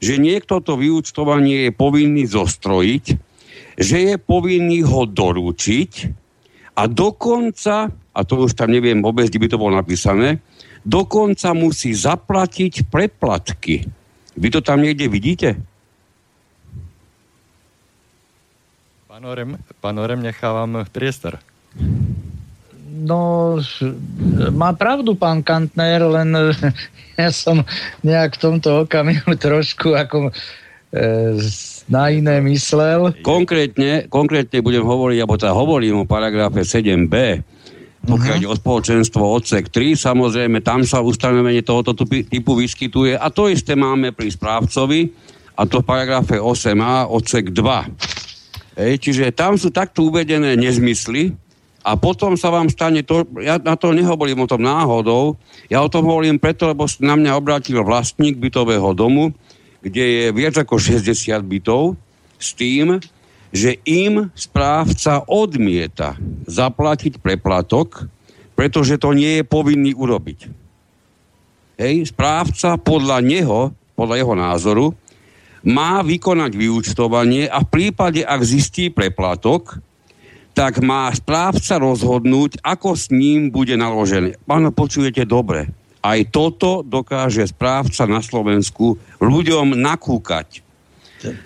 že niekto to vyúčtovanie je povinný zostrojiť, že je povinný ho doručiť a dokonca, a to už tam neviem vôbec, kde by to bolo napísané, dokonca musí zaplatiť preplatky vy to tam niekde vidíte?
Pán Orem, pán Orem nechávam priestor.
No, má pravdu pán Kantner, len ja som nejak v tomto okamihu trošku ako e, na iné myslel.
Konkrétne, konkrétne budem hovoriť, alebo teda hovorím o paragrafe 7b, pokiaľ uh-huh. o spoločenstvo odsek 3, samozrejme tam sa ustanovenie tohoto typu vyskytuje a to isté máme pri správcovi a to v paragrafe 8a odsek 2. Ej, čiže tam sú takto uvedené nezmysly a potom sa vám stane to, ja na to nehovorím o tom náhodou, ja o tom hovorím preto, lebo na mňa obrátil vlastník bytového domu, kde je viac ako 60 bytov s tým, že im správca odmieta zaplatiť preplatok, pretože to nie je povinný urobiť. Hej, správca podľa neho, podľa jeho názoru, má vykonať vyúčtovanie a v prípade, ak zistí preplatok, tak má správca rozhodnúť, ako s ním bude naložené. Páno, počujete dobre. Aj toto dokáže správca na Slovensku ľuďom nakúkať.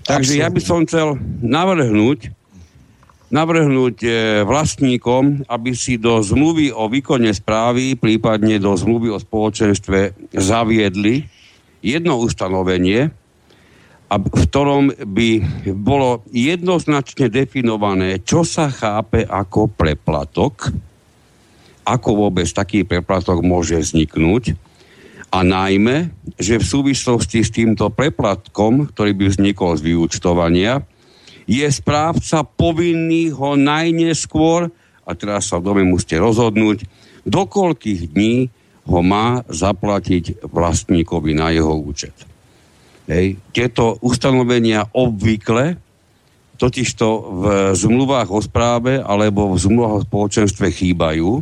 Takže ja by som chcel navrhnúť, navrhnúť e, vlastníkom, aby si do zmluvy o výkone správy, prípadne do zmluvy o spoločenstve zaviedli jedno ustanovenie, v ktorom by bolo jednoznačne definované, čo sa chápe ako preplatok, ako vôbec taký preplatok môže vzniknúť a najmä, že v súvislosti s týmto preplatkom, ktorý by vznikol z vyúčtovania, je správca povinný ho najneskôr, a teraz sa v dome musíte rozhodnúť, do koľkých dní ho má zaplatiť vlastníkovi na jeho účet. Hej. Tieto ustanovenia obvykle, totižto v zmluvách o správe alebo v zmluvách o spoločenstve chýbajú,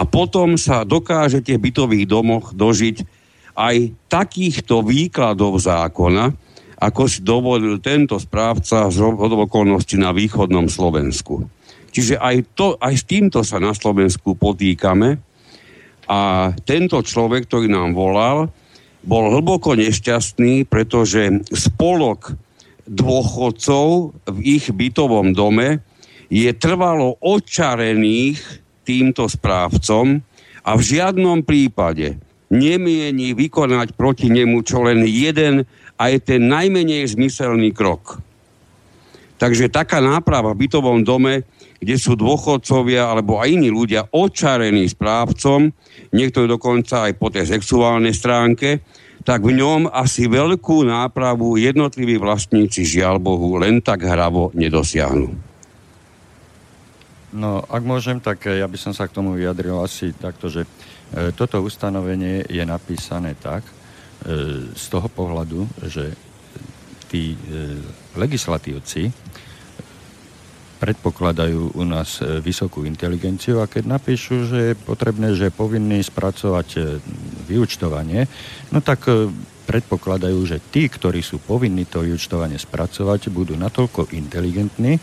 a potom sa dokážete v bytových domoch dožiť aj takýchto výkladov zákona, ako si dovolil tento správca z okolnosti na východnom Slovensku. Čiže aj, to, aj s týmto sa na Slovensku potýkame a tento človek, ktorý nám volal, bol hlboko nešťastný, pretože spolok dôchodcov v ich bytovom dome je trvalo očarených týmto správcom a v žiadnom prípade nemieni vykonať proti nemu čo len jeden aj ten najmenej zmyselný krok. Takže taká náprava v bytovom dome, kde sú dôchodcovia alebo aj iní ľudia očarení správcom, niektorí dokonca aj po tej sexuálnej stránke, tak v ňom asi veľkú nápravu jednotliví vlastníci žiaľ Bohu len tak hravo nedosiahnu.
No, ak môžem, tak eh, ja by som sa k tomu vyjadril asi takto, že e, toto ustanovenie je napísané tak, e, z toho pohľadu, že tí legislatívci predpokladajú u nás vysokú inteligenciu a keď napíšu, že je potrebné, že je povinný spracovať vyučtovanie, no tak predpokladajú, že tí, ktorí sú povinní to vyučtovanie spracovať, budú natoľko inteligentní,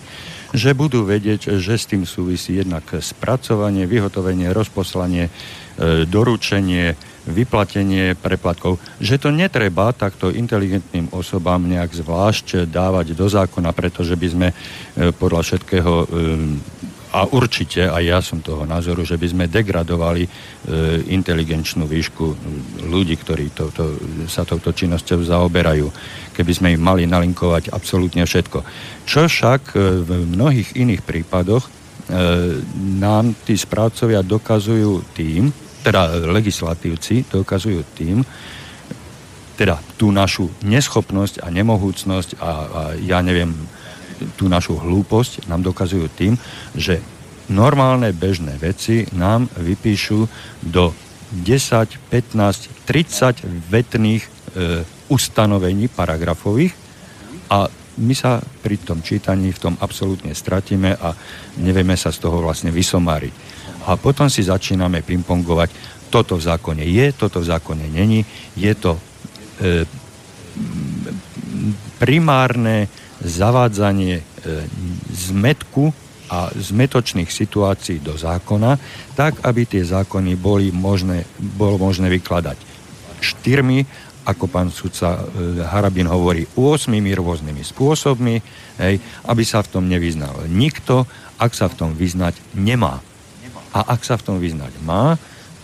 že budú vedieť, že s tým súvisí jednak spracovanie, vyhotovenie, rozposlanie, e, doručenie, vyplatenie preplatkov, že to netreba takto inteligentným osobám nejak zvlášť dávať do zákona, pretože by sme e, podľa všetkého e, a určite, aj ja som toho názoru, že by sme degradovali e, inteligenčnú výšku ľudí, ktorí to, to, sa touto činnosťou zaoberajú, keby sme im mali nalinkovať absolútne všetko. Čo však e, v mnohých iných prípadoch e, nám tí správcovia dokazujú tým, teda legislatívci dokazujú tým, teda tú našu neschopnosť a nemohúcnosť a, a ja neviem, tú našu hlúposť nám dokazujú tým, že normálne bežné veci nám vypíšu do 10, 15, 30 vetných e, ustanovení paragrafových a my sa pri tom čítaní v tom absolútne stratíme a nevieme sa z toho vlastne vysomáriť. A potom si začíname pingpongovať, toto v zákone je, toto v zákone není, je to e, primárne zavádzanie e, zmetku a zmetočných situácií do zákona, tak, aby tie zákony boli možné, bolo možné vykladať štyrmi, ako pán sudca e, Harabin hovorí, 8 rôznymi spôsobmi, hej, aby sa v tom nevyznal nikto, ak sa v tom vyznať nemá. A ak sa v tom vyznať má,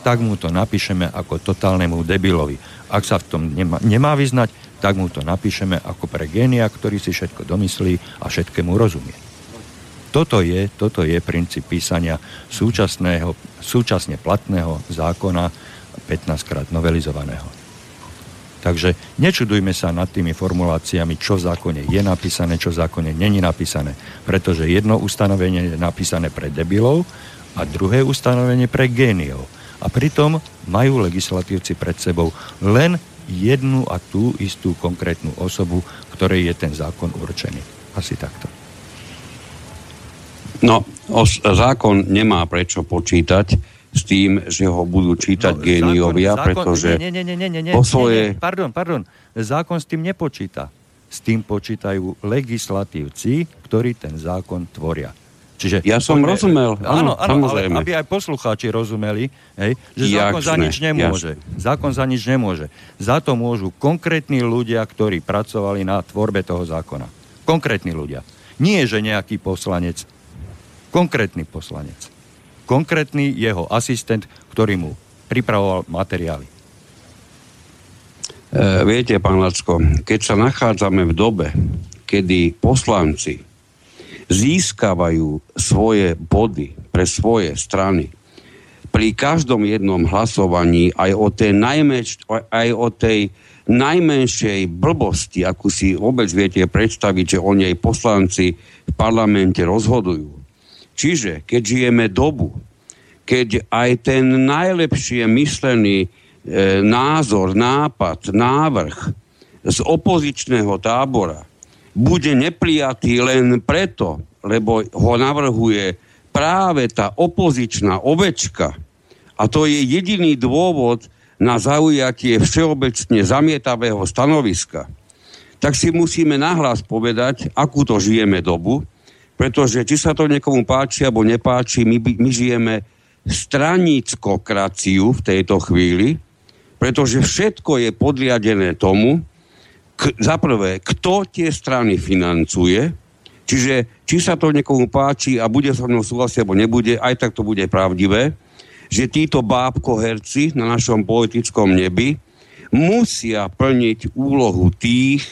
tak mu to napíšeme ako totálnemu debilovi. Ak sa v tom nemá, nemá vyznať, tak mu to napíšeme ako pre génia, ktorý si všetko domyslí a všetkému rozumie. Toto je, toto je princíp písania súčasného, súčasne platného zákona 15 krát novelizovaného. Takže nečudujme sa nad tými formuláciami, čo v zákone je napísané, čo v zákone není napísané. Pretože jedno ustanovenie je napísané pre debilov a druhé ustanovenie pre géniov. A pritom majú legislatívci pred sebou len jednu a tú istú konkrétnu osobu, ktorej je ten zákon určený. Asi takto.
No, os, zákon nemá prečo počítať s tým, že ho budú čítať no, géniovia, zákon, pretože
nie, nie, nie, nie, nie, nie, svoje... nie, nie, pardon, pardon, zákon s tým nepočíta. S tým počítajú legislatívci, ktorí ten zákon tvoria.
Čiže, ja som poďme, rozumel, áno, áno
ale aby aj poslucháči rozumeli, hej, že zákon za nič nemôže. Jasne. Zákon za nič nemôže. Za to môžu konkrétni ľudia, ktorí pracovali na tvorbe toho zákona. Konkrétni ľudia. Nie, že nejaký poslanec. Konkrétny poslanec. Konkrétny jeho asistent, ktorý mu pripravoval materiály.
E, viete, pán Lacko, keď sa nachádzame v dobe, kedy poslanci získavajú svoje body pre svoje strany pri každom jednom hlasovaní aj o tej, najmeč, aj o tej najmenšej blbosti, akú si vôbec viete predstaviť, že o nej poslanci v parlamente rozhodujú. Čiže keď žijeme dobu, keď aj ten najlepšie myslený e, názor, nápad, návrh z opozičného tábora bude neprijatý len preto, lebo ho navrhuje práve tá opozičná ovečka. A to je jediný dôvod na zaujatie všeobecne zamietavého stanoviska, tak si musíme nahlas povedať, akú to žijeme dobu, pretože či sa to niekomu páči alebo nepáči, my, my žijeme stranickokraciu v tejto chvíli, pretože všetko je podriadené tomu, za prvé, kto tie strany financuje, čiže či sa to niekomu páči a bude sa mnou súhlasiť, alebo nebude, aj tak to bude pravdivé, že títo bábkoherci na našom politickom nebi musia plniť úlohu tých,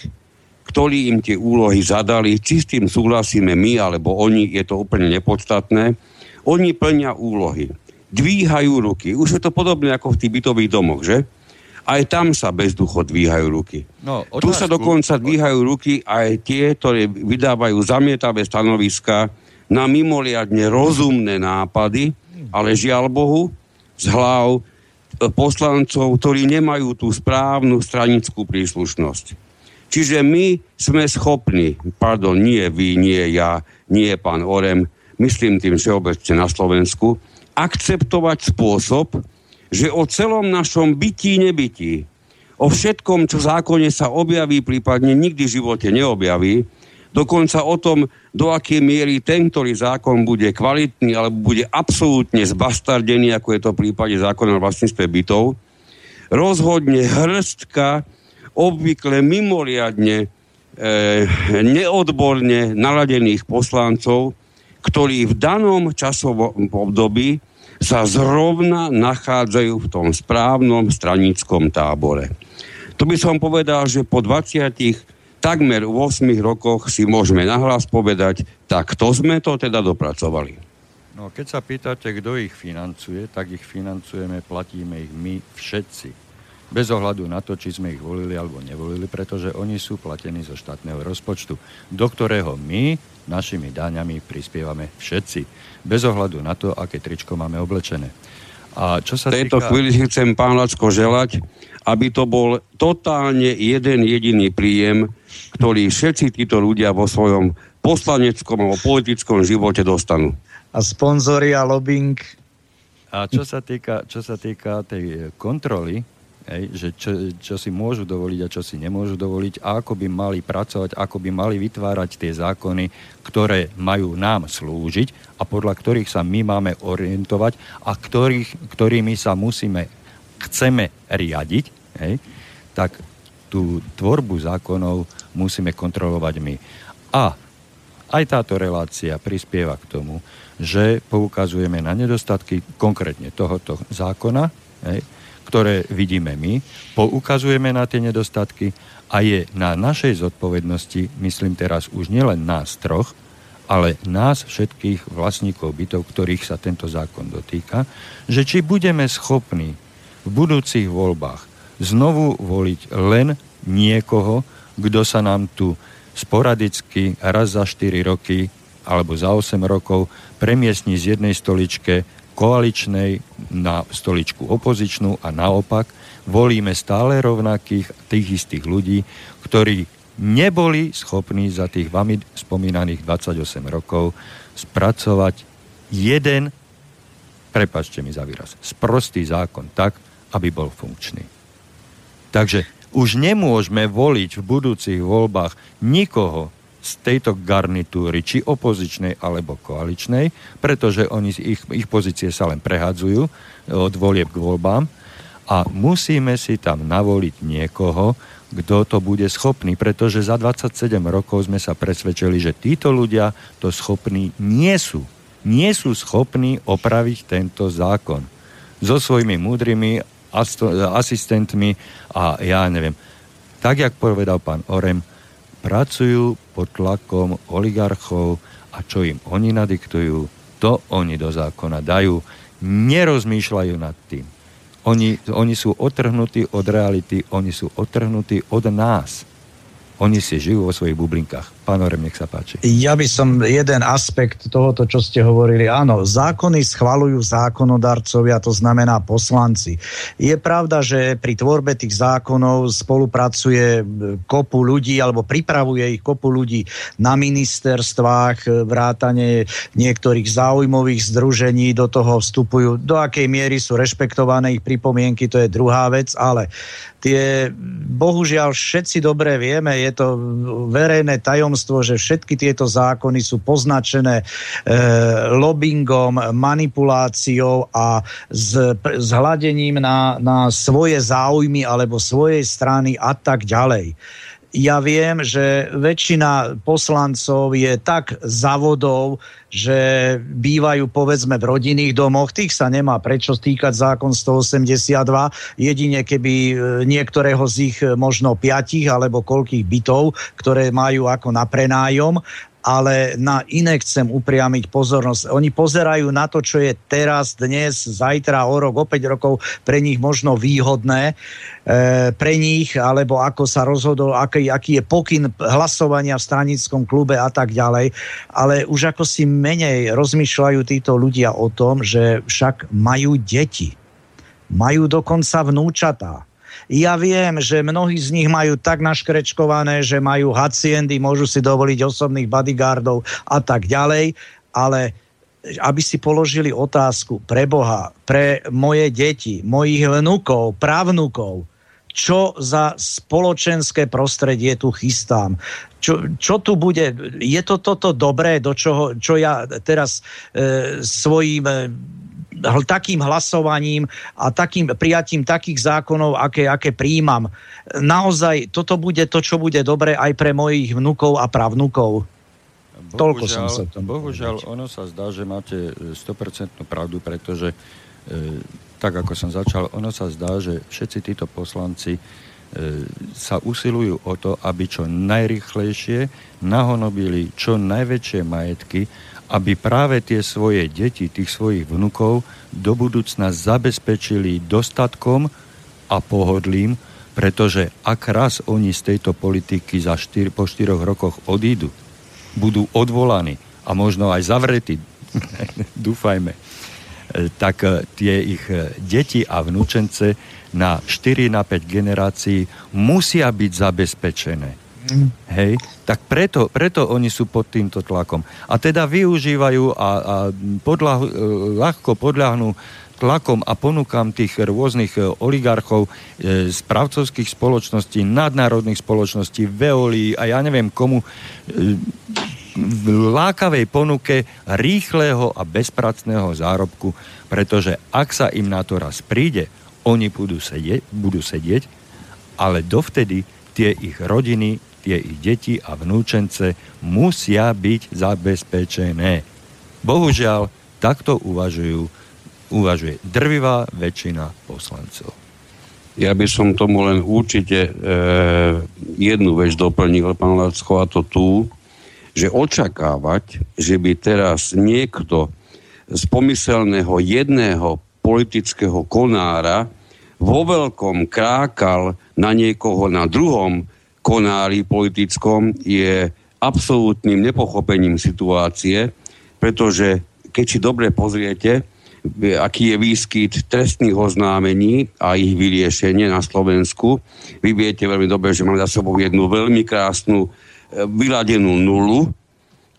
ktorí im tie úlohy zadali, či s tým súhlasíme my alebo oni, je to úplne nepodstatné. Oni plnia úlohy, dvíhajú ruky. Už je to podobné ako v tých bytových domoch, že? Aj tam sa bezducho dvíhajú ruky. No, otázku, tu sa dokonca dvíhajú ruky aj tie, ktoré vydávajú zamietavé stanoviska na mimoriadne rozumné nápady, ale žiaľ Bohu, z hlav e, poslancov, ktorí nemajú tú správnu stranickú príslušnosť. Čiže my sme schopní, pardon, nie vy, nie ja, nie pán Orem, myslím tým všeobecne na Slovensku, akceptovať spôsob, že o celom našom bytí, nebytí, o všetkom, čo v zákone sa objaví, prípadne nikdy v živote neobjaví, dokonca o tom, do akej miery ten, ktorý zákon bude kvalitný alebo bude absolútne zbastardený, ako je to v prípade zákona o vlastníctve bytov, rozhodne hrstka obvykle mimoriadne e, neodborne naladených poslancov, ktorí v danom časovom období sa zrovna nachádzajú v tom správnom stranickom tábore. To by som povedal, že po 20 takmer 8 rokoch si môžeme nahlas povedať, tak to sme to teda dopracovali.
No, keď sa pýtate, kto ich financuje, tak ich financujeme, platíme ich my všetci bez ohľadu na to, či sme ich volili alebo nevolili, pretože oni sú platení zo štátneho rozpočtu, do ktorého my našimi daňami prispievame všetci, bez ohľadu na to, aké tričko máme oblečené.
A čo sa v tejto týka... chvíli si chcem, pán Lacko, želať, aby to bol totálne jeden jediný príjem, ktorý všetci títo ľudia vo svojom poslaneckom alebo politickom živote dostanú.
A sponzory a lobbying?
A čo sa týka, čo sa týka tej kontroly, Hej, že čo, čo si môžu dovoliť a čo si nemôžu dovoliť a ako by mali pracovať, ako by mali vytvárať tie zákony, ktoré majú nám slúžiť a podľa ktorých sa my máme orientovať a ktorých, ktorými sa musíme, chceme riadiť, hej, tak tú tvorbu zákonov musíme kontrolovať my. A aj táto relácia prispieva k tomu, že poukazujeme na nedostatky konkrétne tohoto zákona, hej, ktoré vidíme my, poukazujeme na tie nedostatky a je na našej zodpovednosti, myslím teraz už nielen nás troch, ale nás všetkých vlastníkov bytov, ktorých sa tento zákon dotýka, že či budeme schopní v budúcich voľbách znovu voliť len niekoho, kto sa nám tu sporadicky raz za 4 roky alebo za 8 rokov premiestni z jednej stoličke koaličnej na stoličku opozičnú a naopak volíme stále rovnakých tých istých ľudí, ktorí neboli schopní za tých vami spomínaných 28 rokov spracovať jeden, prepačte mi za výraz, sprostý zákon tak, aby bol funkčný. Takže už nemôžeme voliť v budúcich voľbách nikoho, z tejto garnitúry, či opozičnej alebo koaličnej, pretože oni, ich, ich pozície sa len prehadzujú od volieb k voľbám a musíme si tam navoliť niekoho, kto to bude schopný, pretože za 27 rokov sme sa presvedčili, že títo ľudia to schopní nie sú. Nie sú schopní opraviť tento zákon. So svojimi múdrymi asistentmi a ja neviem. Tak, jak povedal pán Orem, pracujú pod tlakom oligarchov a čo im oni nadiktujú, to oni do zákona dajú. Nerozmýšľajú nad tým. Oni, oni sú otrhnutí od reality, oni sú otrhnutí od nás. Oni si žijú vo svojich bublinkách. Pán Orem, nech sa páči.
Ja by som jeden aspekt tohoto, čo ste hovorili. Áno, zákony schvalujú zákonodarcovia, to znamená poslanci. Je pravda, že pri tvorbe tých zákonov spolupracuje kopu ľudí, alebo pripravuje ich kopu ľudí na ministerstvách, vrátane niektorých záujmových združení do toho vstupujú. Do akej miery sú rešpektované ich pripomienky, to je druhá vec, ale tie, bohužiaľ, všetci dobre vieme, je to verejné tajomstvo, že všetky tieto zákony sú poznačené e, lobbyingom, manipuláciou a hľadením na, na svoje záujmy alebo svojej strany a tak ďalej ja viem, že väčšina poslancov je tak zavodov, že bývajú povedzme v rodinných domoch, tých sa nemá prečo týkať zákon 182, jedine keby e, niektorého z ich e, možno piatich alebo koľkých bytov, ktoré majú ako na prenájom ale na iné chcem upriamiť pozornosť. Oni pozerajú na to, čo je teraz, dnes, zajtra, o rok, o 5 rokov pre nich možno výhodné, e, pre nich, alebo ako sa rozhodol, aký, aký je pokyn hlasovania v stranickom klube a tak ďalej. Ale už ako si menej rozmýšľajú títo ľudia o tom, že však majú deti. Majú dokonca vnúčatá ja viem, že mnohí z nich majú tak naškrečkované, že majú haciendy, môžu si dovoliť osobných bodyguardov a tak ďalej, ale aby si položili otázku pre Boha, pre moje deti, mojich vnúkov, právnukov, čo za spoločenské prostredie tu chystám. Čo, čo tu bude? Je to toto dobré, do čoho, čo ja teraz e, svojim e, takým hlasovaním a takým prijatím takých zákonov, aké, aké príjmam. Naozaj toto bude to, čo bude dobre aj pre mojich vnukov a pravnukov.
Bohužiaľ, Toľko som sa tomu Bohužiaľ, povedať. ono sa zdá, že máte 100% pravdu, pretože e, tak ako som začal, ono sa zdá, že všetci títo poslanci e, sa usilujú o to, aby čo najrychlejšie nahonobili čo najväčšie majetky, aby práve tie svoje deti, tých svojich vnukov do budúcna zabezpečili dostatkom a pohodlím, pretože ak raz oni z tejto politiky za štyr, po štyroch rokoch odídu, budú odvolaní a možno aj zavretí, dúfajme, tak e, tie ich e, deti a vnúčence na 4 na 5 generácií musia byť zabezpečené. Hej, tak preto, preto oni sú pod týmto tlakom. A teda využívajú a, a podľah, ľahko podľahnú tlakom a ponúkam tých rôznych oligarchov e, z pravcovských spoločností, nadnárodných spoločností, Veolí a ja neviem komu, e, v lákavej ponuke rýchleho a bezpracného zárobku, pretože ak sa im na to raz príde, oni budú sedieť, budú sedieť ale dovtedy tie ich rodiny, tie ich deti a vnúčence musia byť zabezpečené. Bohužiaľ, takto uvažujú, uvažuje drvivá väčšina poslancov.
Ja by som tomu len určite e, jednu vec doplnil, pán Lacko, a to tu, že očakávať, že by teraz niekto z pomyselného jedného politického konára vo veľkom krákal na niekoho na druhom konári politickom je absolútnym nepochopením situácie, pretože keď si dobre pozriete, aký je výskyt trestných oznámení a ich vyriešenie na Slovensku. Vy viete veľmi dobre, že máme za sebou jednu veľmi krásnu vyladenú nulu,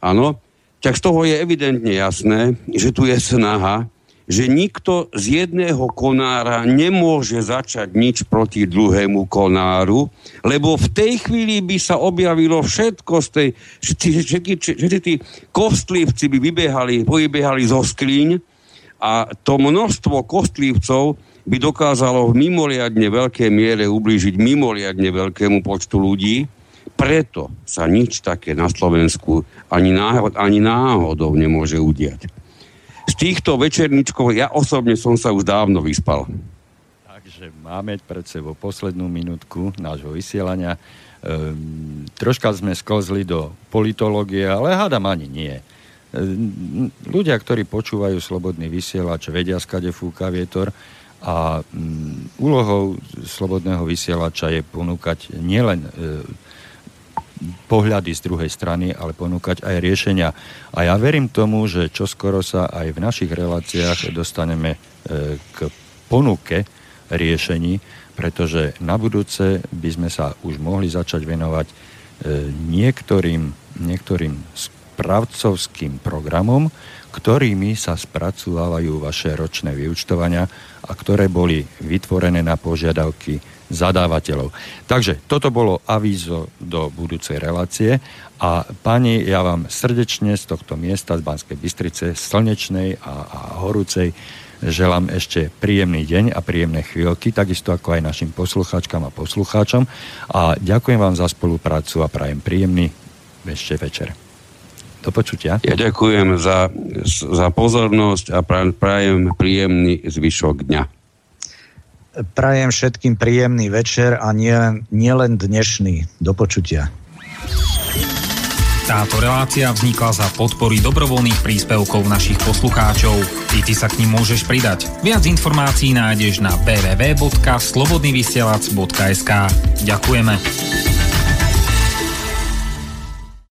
áno, tak z toho je evidentne jasné, že tu je snaha, že nikto z jedného konára nemôže začať nič proti druhému konáru, lebo v tej chvíli by sa objavilo všetko z tej, všetky, všetci tí kostlivci by vybehali, vybehali zo skríň a to množstvo kostlivcov by dokázalo v mimoriadne veľkej miere ublížiť mimoriadne veľkému počtu ľudí, preto sa nič také na Slovensku ani, náhod, ani náhodou nemôže udiať. Z týchto večerničkov ja osobne som sa už dávno vyspal.
Takže máme pred sebou poslednú minútku nášho vysielania. Ehm, troška sme sklzli do politológie, ale hádam ani nie. Ehm, ľudia, ktorí počúvajú slobodný vysielač, vedia, skade fúka vietor a mm, úlohou slobodného vysielača je ponúkať nielen e, pohľady z druhej strany, ale ponúkať aj riešenia. A ja verím tomu, že čoskoro sa aj v našich reláciách dostaneme e, k ponuke riešení, pretože na budúce by sme sa už mohli začať venovať e, niektorým, niektorým správcovským programom, ktorými sa spracovávajú vaše ročné vyučtovania a ktoré boli vytvorené na požiadavky zadávateľov. Takže toto bolo avízo do budúcej relácie a pani, ja vám srdečne z tohto miesta z Banskej Bystrice, slnečnej a, a horúcej, želám ešte príjemný deň a príjemné chvíľky, takisto ako aj našim poslucháčkam a poslucháčom a ďakujem vám za spoluprácu a prajem príjemný ešte večer. Do počutia.
Ja ďakujem za, za pozornosť a prajem príjemný zvyšok dňa.
Prajem všetkým príjemný večer a nielen nie dnešný. Do počutia.
Táto relácia vznikla za podpory dobrovoľných príspevkov našich poslucháčov. I ty sa k ním môžeš pridať. Viac informácií nájdeš na www.slobodnyvysielac.sk Ďakujeme.